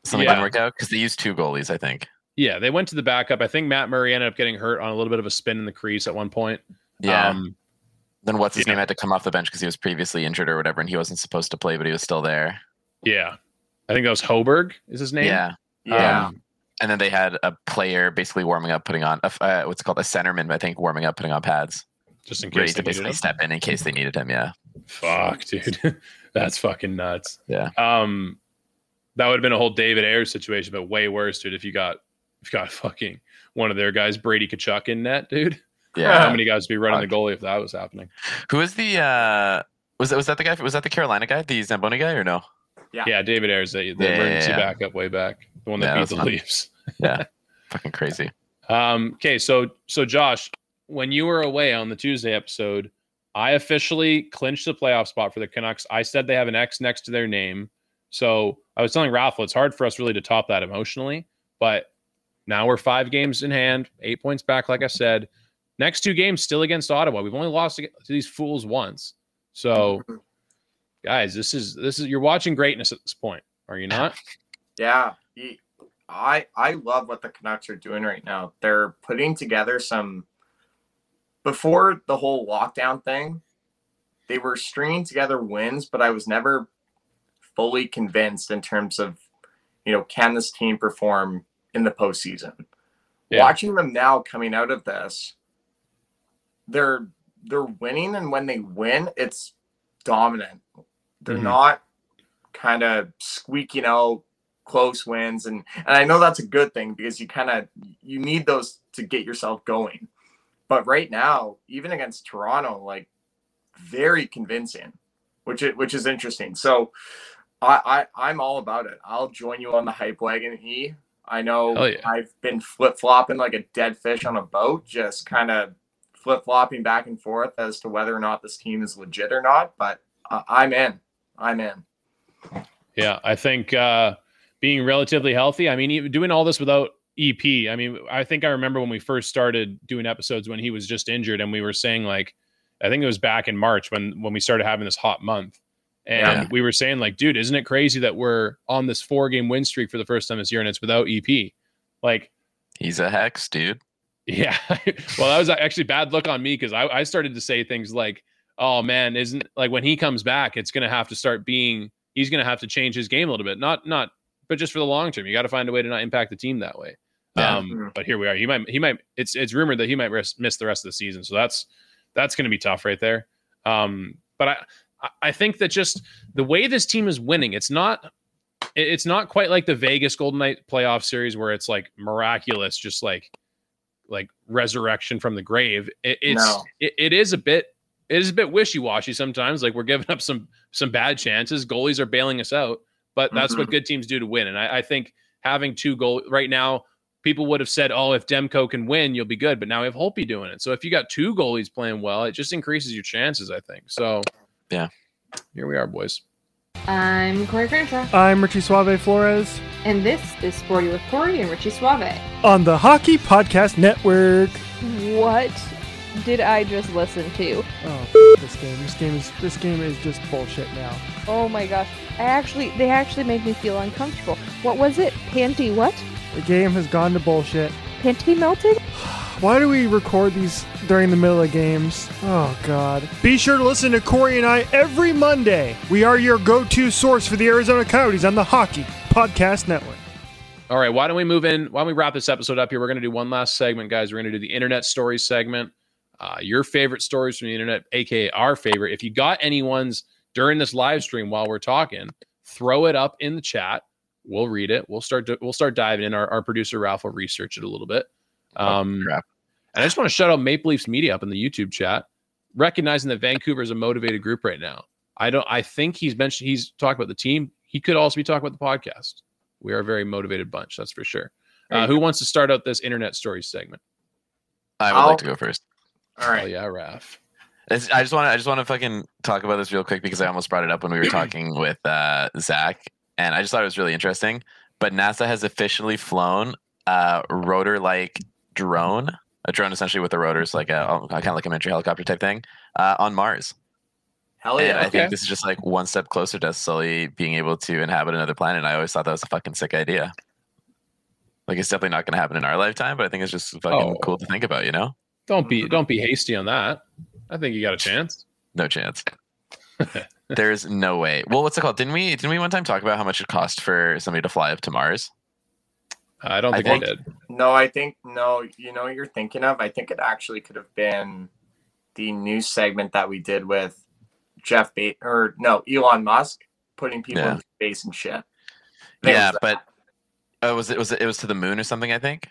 something Yeah. didn't work out? Because they used two goalies, I think. yeah, they went to the backup. I think Matt Murray ended up getting hurt on a little bit of a spin in the crease at one point. Yeah. Um, then what's his yeah. name had to come off the bench because he was previously injured or whatever, and he wasn't supposed to play, but he was still there. yeah. I think that was Hogberg. Is his name? Yeah. Yeah. Um, And then they had a player basically warming up, putting on a, uh, what's called a centerman, I think, warming up, putting on pads, just in case to they needed basically step in in case they needed him. Yeah. Fuck, dude. [LAUGHS] That's fucking nuts. Yeah. Um, that would have been a whole David Ayres situation, but way worse, dude. If you got if you got [LAUGHS] fucking one of their guys, Brady Tkachuk in net, dude. [LAUGHS] Yeah. How many guys would be running the goalie if that was happening? Who was the uh was that was that the guy was that the Carolina guy, the Zamboni guy or no? Yeah. Yeah, David Ayres, the, the Yeah, yeah, emergency yeah. backup way back, the one that Yeah, beat that's the fun. Leafs. [LAUGHS] Yeah. Fucking crazy. Um, okay, so so Josh, when you were away on the Tuesday episode, I officially clinched the playoff spot for the Canucks. I said they have an X next to their name. So I was telling Ralph, it's hard for us really to top that emotionally, but now we're five games in hand, eight points back, like I said. Next two games still against Ottawa. We've only lost to these fools once. So guys, this is this is you're watching greatness at this point, are you not? [LAUGHS] Yeah, I I love what the Canucks are doing right now. They're putting together some. Before the whole lockdown thing, they were stringing together wins, but I was never fully convinced in terms of, you know, can this team perform in the postseason? Yeah. Watching them now coming out of this, they're they're winning, and when they win, it's dominant. They're Mhm. not kind of squeaking out close wins and and I know that's a good thing because you kind of you need those to get yourself going. But right now, even against Toronto, like very convincing, which is which is interesting. So I, I I'm all about it. I'll join you on the hype wagon. E. I know yeah. I've been flip flopping like a dead fish on a boat, just kind of flip flopping back and forth as to whether or not this team is legit or not. But uh, I'm in. I'm in. Yeah, I think uh, being relatively healthy. I mean, doing all this without EP. I mean, I think I remember when we first started doing episodes when he was just injured, and we were saying like, I think it was back in March when when we started having this hot month, and Yeah. we were saying like, dude, isn't it crazy that we're on this four game win streak for the first time this year, and it's without EP? Like, He's a hex, dude. yeah. [LAUGHS] well, that was actually bad luck on me because I, I started to say things like, oh man, isn't like when he comes back, it's gonna have to start being he's gonna have to change his game a little bit. Not not but just for the long term. You gotta find a way to not impact the team that way. Yeah. Um, but here we are. He might he might it's it's rumored that he might res- miss the rest of the season. So that's that's gonna be tough right there. Um, but I I- I think that just the way this team is winning, it's not it's not quite like the Vegas Golden Knight playoff series where it's like miraculous, just like like resurrection from the grave. It, it's No. it, it is a bit it is a bit wishy washy sometimes. Like we're giving up some some bad chances. Goalies are bailing us out, but that's what mm-hmm. good teams do to win. And I, I think having two goal right now, people would have said, "Oh, if Demko can win, you'll be good." But now we have Holpe doing it. So if you got two goalies playing well, it just increases your chances. I think so. Yeah. here we are, boys. I'm Corey Crenshaw, I'm Richie Suave Flores and this is Sporty with Corey and Richie Suave. on the Hockey Podcast Network. What did I just listen to? Oh, this game. This game is this game is just bullshit now. Oh my gosh. I actually they actually made me feel uncomfortable. What was it? Panty what? The game has gone to bullshit. Panty melted? [SIGHS] Why do we record these during the middle of games? Oh God. Be sure to listen to Corey and I every Monday. We are your go-to source for the Arizona Coyotes on the Hockey Podcast Network. All right, why don't we move in? Why don't we wrap this episode up here? We're going to do one last segment, guys. We're going to do the internet stories segment. Uh, your favorite stories from the internet, aka our favorite. If you got any ones during this live stream while we're talking, throw it up in the chat. We'll read it. We'll start. To, We'll start diving in. Our, our producer Ralph will research it a little bit. Um, crap. and I just want to shout out Maple Leafs Media up in the YouTube chat, recognizing that Vancouver is a motivated group right now. I don't. I think he's mentioned. He's talking about the team. He could also be talking about the podcast. We are a very motivated bunch. That's for sure. Uh, who wants to start out this internet stories segment? I would I'll- like to go first. All Oh yeah, Raf. It's, I just want to I just want to fucking talk about this real quick because I almost brought it up when we were [CLEARS THROAT] talking with uh, Zach and I just thought it was really interesting. But NASA has officially flown a rotor-like drone, a drone essentially with the rotors, like a kind of like a miniature helicopter type thing, uh, on Mars. Hell and yeah. I okay. think this is just like one step closer to us slowly being able to inhabit another planet. And I always thought that was a fucking sick idea. Like it's definitely not going to happen in our lifetime, but I think it's just fucking Oh. cool to think about. You know, Don't be don't be hasty on that. I think you got a chance. no chance. [LAUGHS] There's no way. Well, what's it called? Didn't we didn't we one time talk about how much it cost for somebody to fly up to Mars? I don't I think, think- I did. No, I think no. You know what you're thinking of? I think it actually could have been the news segment that we did with Jeff Bait or no Elon Musk putting people Yeah. in space and shit. I Yeah, but uh, was it was it, it was to the moon or something? I think it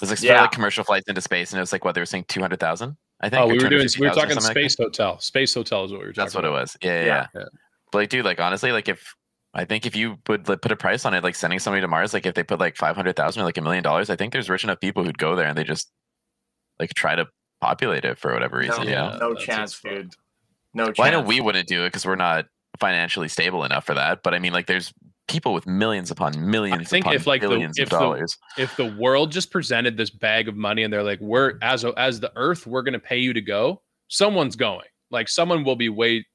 was like, for, Yeah. like commercial flights into space, and it was like what they were saying two hundred thousand. I think. Oh, we were doing we were talking something like space hotel. Space hotel is what we were talking That's what it was. Yeah, yeah. Yeah. yeah. Yeah. But like, dude, like honestly, like if I think if you would like, put a price on it, like sending somebody to Mars, like if they put like five hundred thousand or like a million dollars, I think there's rich enough people who'd go there and they just like try to populate it for whatever reason. no, you know? no that's chance, just dude. fucked. No chance. Well, I know we wouldn't do it because we're not financially stable enough for that. But I mean, like, there's people with millions upon millions. think upon if, like, the- if of the- dollars. If the world just presented this bag of money and they're like, "We're as a, as the Earth, we're going to pay you to go," someone's going. Like someone will be wait,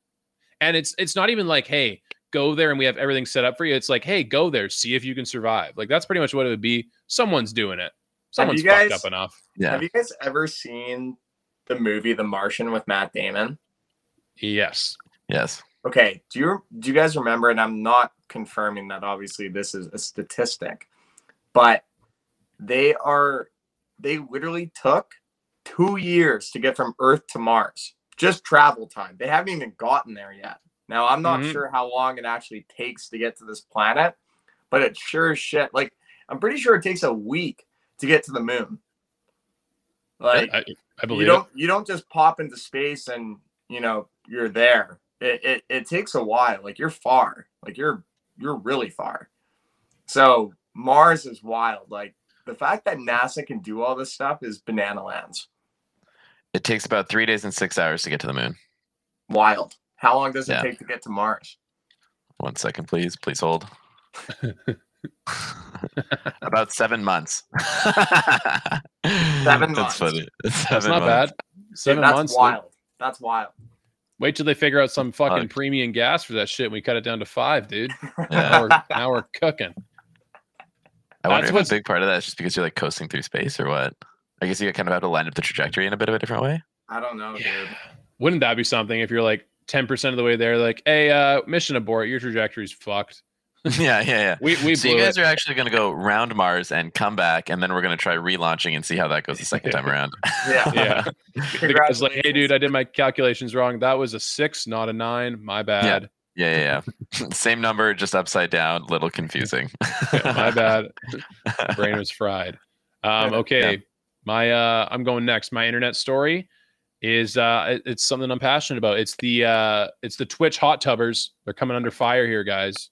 and it's it's not even like, "Hey, go there and we have everything set up for you." It's like, "Hey, go there, see if you can survive." Like that's pretty much what it would be. Someone's doing it. Someone's you guys- fucked up enough. yeah, Have you guys ever seen the movie The Martian with Matt Damon? Yes. yes, Okay, do you do you guys remember? And I'm not confirming that. Obviously, this is a statistic, but they are they literally took two years to get from Earth to Mars, just travel time. They haven't even gotten there yet. Now, I'm not Mhm. sure how long it actually takes to get to this planet, but it sure as shit. Like, I'm pretty sure it takes a week to get to the moon. Like, I, I you believe it. don't you don't just pop into space and you know you're there it, it it takes a while like you're far like you're you're really far so mars is wild like the fact that nasa can do all this stuff is banana lands it takes about three days and six hours to get to the moon. wild how long does it Yeah. take to get to mars One second, please. Please hold. [LAUGHS] [LAUGHS] about seven months. [LAUGHS] Seven months. That's months. funny. That's not months. bad. Seven Dude, that's months. dude. wild that's wild Wait till they figure out some fucking Fuck. premium gas for that shit. and We cut it down to five, dude. Yeah. Now we're, now we're cooking. I wonder That's if what's- a big part of that is just because you're like coasting through space or what. I guess you kind of have to line up the trajectory in a bit of a different way. i don't know Yeah. dude Wouldn't that be something if you're like 10% of the way there, like, hey, uh, mission abort, your trajectory's fucked. [LAUGHS] yeah, yeah, yeah. We we So you guys it. are actually going to go round Mars and come back, and then we're going to try relaunching and see how that goes the second time around. [LAUGHS] yeah Yeah. [LAUGHS] the guy's like, hey, dude, I did my calculations wrong. That was a six, not a nine. My bad. Yeah, yeah, yeah. Same number, just upside down. Little confusing. My bad. Brain was fried. Um, okay. My uh I'm going next. My internet story is uh it- it's something I'm passionate about. It's the uh it's the Twitch hot tubbers. They're coming under fire here, guys.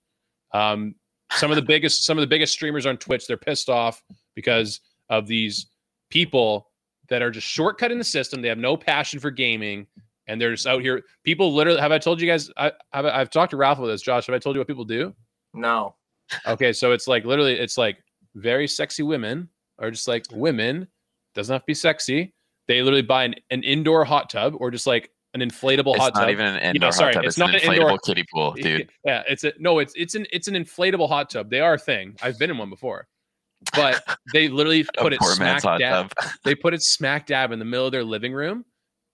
Um some of the biggest some of the biggest streamers on Twitch, they're pissed off because of these people that are just shortcutting the system. They have no passion for gaming and they're just out here. People literally have I told you guys I have I've talked to Ralph about this. Josh, have I told you what people do? no Okay, so it's like literally, it's like very sexy women are just like women. Doesn't have to be sexy. They literally buy an, an indoor hot tub or just like an inflatable it's hot not tub. even an indoor sorry, hot tub. it's It's, not an an inflatable indoor- kiddie pool, dude. Yeah, it's a no, it's it's an it's an inflatable hot tub. They are a thing. I've been in one before, but they literally [LAUGHS] put it smack dab. [LAUGHS] They put it smack dab in the middle of their living room,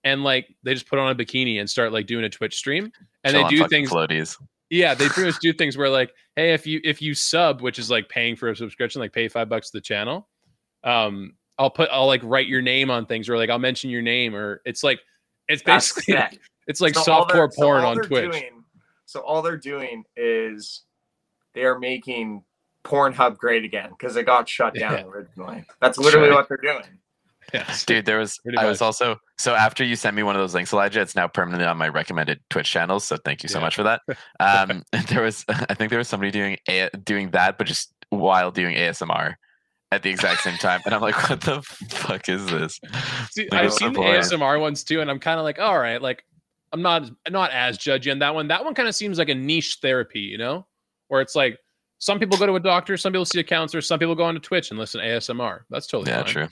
and like they just put on a bikini and start like doing a Twitch stream, and Chill they do things floaties. yeah, they pretty much [LAUGHS] do things where like, hey, if you if you sub, which is like paying for a subscription, like pay five bucks to the channel, um, I'll put I'll like write your name on things or like I'll mention your name or it's like it's basically sick. [LAUGHS] it's like So softcore porn all on Twitch. doing- so all they're doing is they are making Pornhub great again because it got shut down Yeah. originally. That's literally right. what they're doing. Yes. [LAUGHS] Dude, there was Pretty I was also so after you sent me one of those links, Elijah, it's now permanently on my recommended Twitch channels. So thank you so Yeah. much for that. [LAUGHS] Um, there was I think there was somebody doing a, doing that, but just while doing ASMR at the exact same time, and I'm like, what the fuck is this? See, Like, I've oh, seen the. ASMR ones too, and I'm kind of like, all right, like I'm not not as judgy on that one. That one kind of seems like a niche therapy, you know, where it's like Some people go to a doctor, some people see a counselor, some people go onto Twitch and listen to ASMR. That's totally Yeah, fine. true.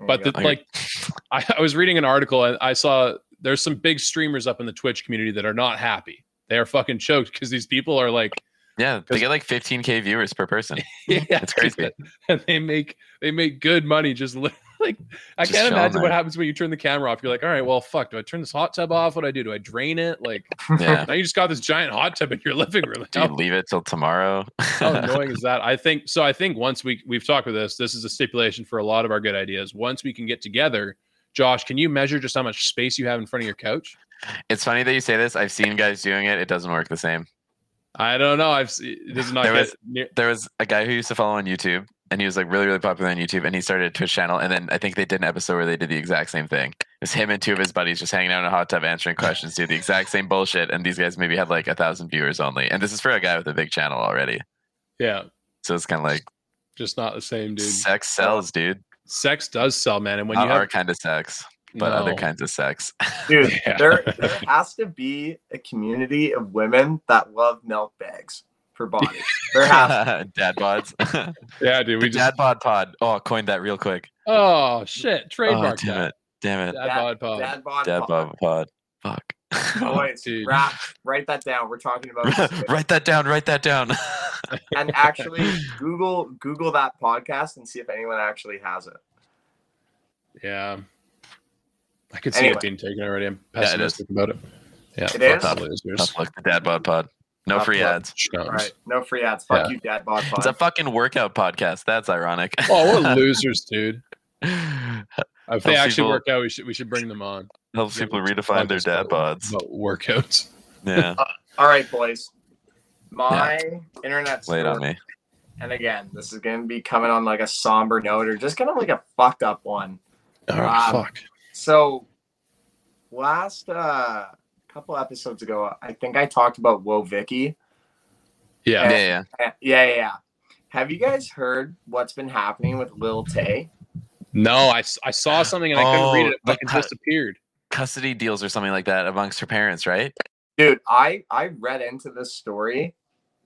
Oh, but the, Like- like, [LAUGHS] I, I was reading an article and I saw there's some big streamers up in the Twitch community that are not happy. They are fucking choked because these people are like, Yeah, they get like 15k viewers per person. [LAUGHS] yeah, [LAUGHS] It's crazy. and they make they make good money just li- [LAUGHS] like I Just can't imagine what happens when you turn the camera off. You're like, all right, well, fuck. Do I turn this hot tub off? What do I do? Do I drain it? Like Yeah. now you just got this giant hot tub in your living room. Do you leave it till tomorrow? how annoying is that? I think so. I think once we we've talked with this, this is a stipulation for a lot of our good ideas. Once we can get together, Josh, can you measure just how much space you have in front of your couch? It's funny that you say this. I've seen guys doing it. It doesn't work the same. I don't know. I've this is not There was- near, There was a guy who used to follow on YouTube, and he was like really, really popular on YouTube. And he started a Twitch channel. And then I think they did an episode where they did the exact same thing. It was him and two of his buddies just hanging out in a hot tub answering questions, do the exact same bullshit. And these guys maybe had like a thousand viewers only. And this is for a guy with a big channel already. yeah, So it's kind of like just not the same, dude. sex sells, dude. Sex does sell, man, and when Not you have our kind of sex, but other kinds of sex. [LAUGHS] Dude, [LAUGHS] Yeah. there there has to be a community of women that love milk bags for bodies. There has [LAUGHS] dad bods. Yeah, dude. the We just dad bod pod. Oh, coined that real quick. oh shit, Oh, trademark damn that. it. Damn it. Dad Dad- bod pod. dad bod. Dad pod. bod pod. Fuck. Boys, Dude. rap, write that down. We're talking about write that down. Write that down. and actually Google Google that podcast and see if anyone actually has it. Yeah, I could see Anyway. it being taken already. I'm Yeah, it is. pessimistic about it. Yeah, It fuck is? that losers. Tough the dad bod pod. No Tough free luck. ads. Scums. All right, no free ads. Fuck Yeah. you, dad bod pod. It's a fucking workout podcast. That's ironic. Oh, what [LAUGHS] losers, dude! If they actually people- work out, we should we should bring them on. Helps Yeah, people redefine their dad about- bods. About workouts. Yeah. [LAUGHS] All right, boys. My internet Lay it on me. And again, this is gonna be coming on like a somber note or just kind of like a fucked up one. Oh Um, fuck. So last uh couple episodes ago, I think I talked about Woah Vicky. Yeah. Yeah, yeah. Yeah, yeah, yeah. Have you guys heard what's been happening with Lil Tay? No, I, I saw something and I couldn't read Oh, it. It the fucking disappeared. Custody deals or something like that amongst her parents, right? Dude, I I read into this story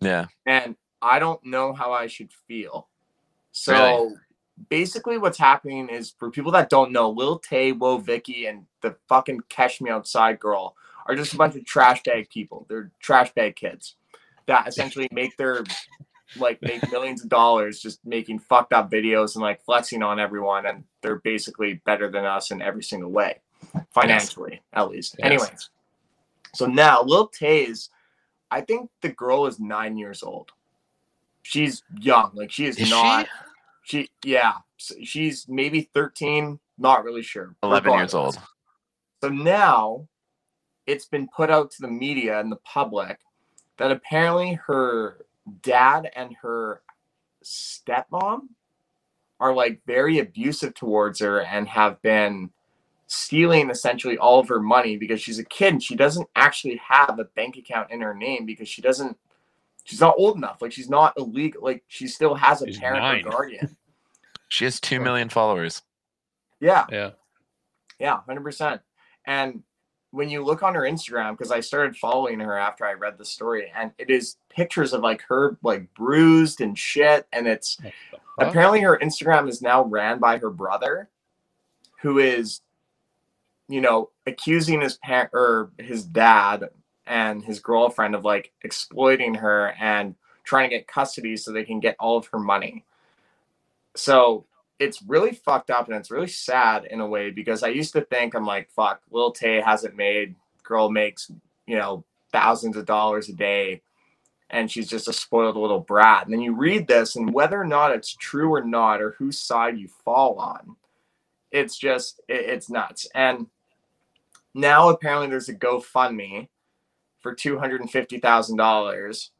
Yeah. and I don't know how I should feel. So Really? Basically, what's happening is for people that don't know, Lil Tay, Woah Vicky, and the fucking Catch Me Outside girl are just a bunch of trash bag people. They're trash bag kids that essentially make their like make millions of dollars just making fucked up videos and like flexing on everyone, and they're basically better than us in every single way, financially at least. Yes. Anyways, so now Lil Tay's, I think the girl is nine years old. She's young, like she is, Is not. She? Yeah, she's maybe thirteen. Not really sure. 11 years old. So now it's been put out to the media and the public that apparently her dad and her stepmom are like very abusive towards her and have been stealing essentially all of her money because she's a kid and she doesn't actually have a bank account in her name because she doesn't she's not old enough like she's not illegal like she still has a She's parent nine. or guardian [LAUGHS] She has 2 million followers. yeah Yeah. Yeah, hundred percent. And when you look on her Instagram, because I started following her after I read the story, and it is pictures of like her like bruised and shit, and it's What the fuck? apparently her Instagram is now ran by her brother, who is, you know, accusing his parent or his dad and his girlfriend of like exploiting her and trying to get custody so they can get all of her money. So it's really fucked up and it's really sad in a way because I used to think I'm like, fuck, Lil Tay hasn't made, girl makes, you know, thousands of dollars a day and she's just a spoiled little brat. And then you read this, and whether or not it's true or not, or whose side you fall on, it's just, it- it's nuts. And now apparently there's a GoFundMe for $250,000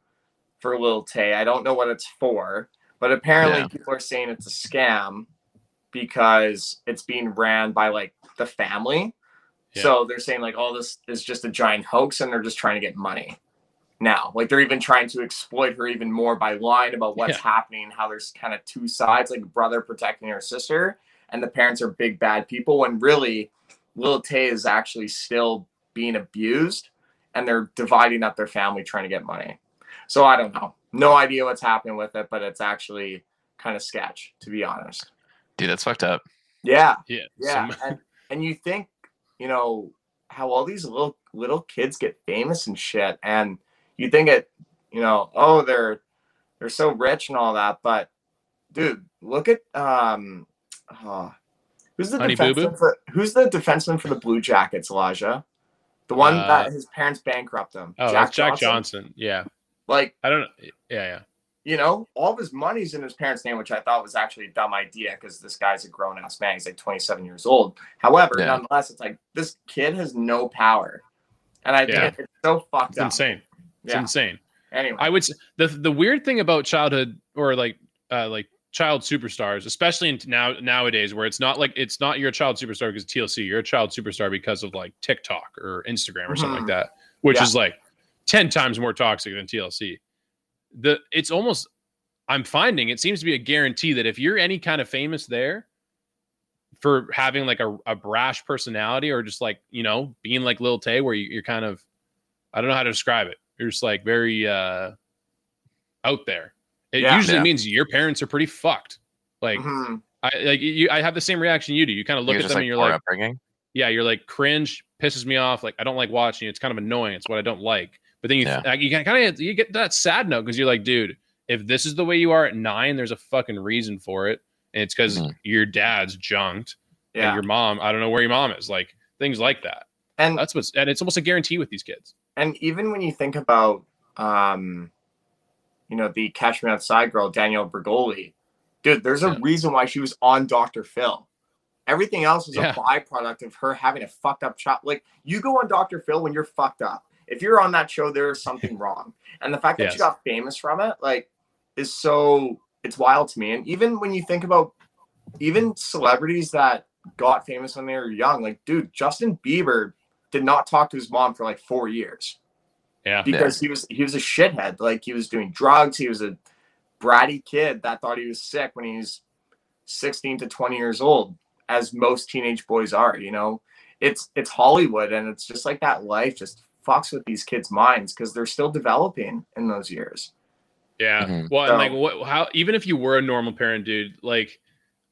for Lil Tay. I don't know what it's for, but apparently Yeah. people are saying it's a scam because it's being ran by like the family. Yeah. So they're saying like all this is just a giant hoax and they're just trying to get money now. Like they're even trying to exploit her even more by lying about what's Yeah. happening, how there's kind of two sides, like brother protecting her sister, and the parents are big bad people. When really, Lil Tay is actually still being abused, and they're dividing up their family trying to get money. So I don't know. no idea what's happening with it, but it's actually kind of sketch, to be honest. Dude, that's fucked up. Yeah, Yeah. yeah, some- and and you think, you know, how all these little little kids get famous and shit, and you think it, you know, oh they're they're so rich and all that, but dude, look at um, uh, who's the Honey Boo Boo? defenseman for who's the defenseman for the Blue Jackets, Elijah? The one Uh, that his parents bankrupt him. oh, Jack, Jack Johnson. Yeah. Like I don't know. Yeah, yeah. you know, all of his money's in his parents' name, which I thought was actually a dumb idea because this guy's a grown ass man. He's like 27 years old. However, Yeah. nonetheless, it's like this kid has no power. And I Yeah. think it's so fucked It's up. insane. It's Yeah. insane. Anyway, I would the the weird thing about childhood or like uh like child superstars, especially in now nowadays where it's not like it's not you're a child superstar because TLC, you're a child superstar because of like TikTok or Instagram or something Mhm. like that, which Yeah. is like 10 times more toxic than TLC. The it's almost I'm finding it seems to be a guarantee that if you're any kind of famous there for having like a, a brash personality or just like, you know, being like Lil Tay where you, you're kind of I don't know how to describe it. You're just like very uh out there. It Yeah. usually Yeah. means your parents are pretty fucked. Like mhm. I like you I have the same reaction you do. You kind of look You're at them like and you're like, upbringing. yeah, you're like cringe, pisses me off. Like I don't like watching. It's kind of annoying. It's what I don't like. But then you Yeah. like, you kind of you get that sad note because you're like, dude, if this is the way you are at nine, there's a fucking reason for it, and it's because Mhm. your dad's junked and yeah. your mom. I don't know where your mom is. Like things like that. And That's what's and it's almost a guarantee with these kids. and even when you think about um you know the catch me outside girl danielle bregoli dude there's a Yeah. reason why she was on dr phil. Everything else was Yeah. a byproduct of her having a fucked up child. Like you go on dr phil when you're fucked up. If you're on that show there's something [LAUGHS] wrong. And the fact that Yes. she got famous from it like is so it's wild to me. And even when you think about even celebrities that got famous when they were young like dude justin bieber did not talk to his mom for like four years Yeah. because he was he was a shithead. Like he was doing drugs. He was a bratty kid that thought he was sick when he was 16 to 20 years old, as most teenage boys are. You know, it's it's Hollywood, and it's just like that life just fucks with these kids' minds because they're still developing in those years. Yeah. Mhm. Well, and So- like what how even if you were a normal parent, dude, like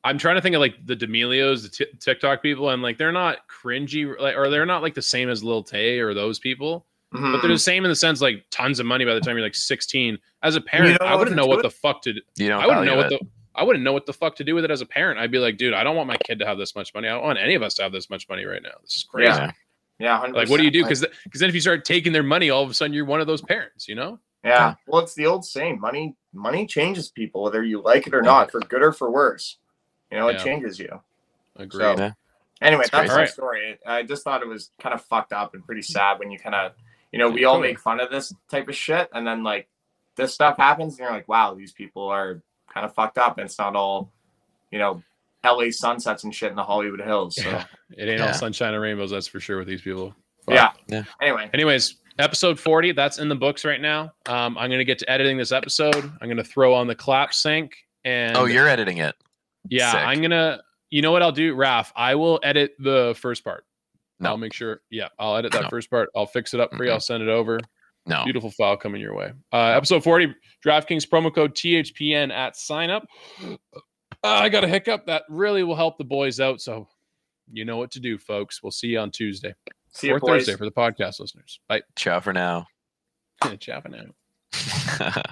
I'm trying to think of like the D'Amelios, the t- TikTok people, and like they're not cringy, like, or they're not like the same as Lil Tay or those people, but Mhm. they're the same in the sense like tons of money by the time you're like 16. As a parent, don't I wouldn't know what do the fuck to. do. You don't I wouldn't know what it. the. I wouldn't know what the fuck to do with it as a parent. I'd be like, dude, I don't want my kid to have this much money. I don't want any of us to have this much money right now. This is crazy. Yeah. yeah, 100%. Like, what do you do? Like, Because because then if you start taking their money, all of a sudden you're one of those parents. You know? yeah, well, it's the old saying: money money changes people, whether you like it or not, for good or for worse. You know, it Yeah. changes you. Agreed. So, Yeah. anyway, It's that's my Alright. story. I just thought it was kind of fucked up and pretty sad when you kind of, you know, we all make fun of this type of shit, and then like this stuff happens, and you're like, wow, these people are kind of fucked up, and it's not all, you know, L.A. sunsets and shit in the Hollywood Hills. So Yeah. It ain't Yeah. all sunshine and rainbows, that's for sure with these people. Fuck. yeah. Yeah. Anyway, Anyways, episode 40, that's in the books right now. Um, I'm gonna get to editing this episode. I'm gonna throw on the clap sync and Oh, you're editing it. yeah, sick. I'm gonna you know what I'll do, Raf? I will edit the first part. No. I'll make sure. Yeah, I'll edit that No. first part. I'll fix it up for you. Mhm. I'll send it over. No. Beautiful file coming your way. Uh, episode 40, DraftKings promo code THPN at sign up. Uh, I got a hiccup. That really will help the boys out. So you know what to do, folks. We'll see you on Tuesday see you or boys. Thursday for the podcast listeners. Bye. Ciao for now. [LAUGHS] Ciao for now. [LAUGHS]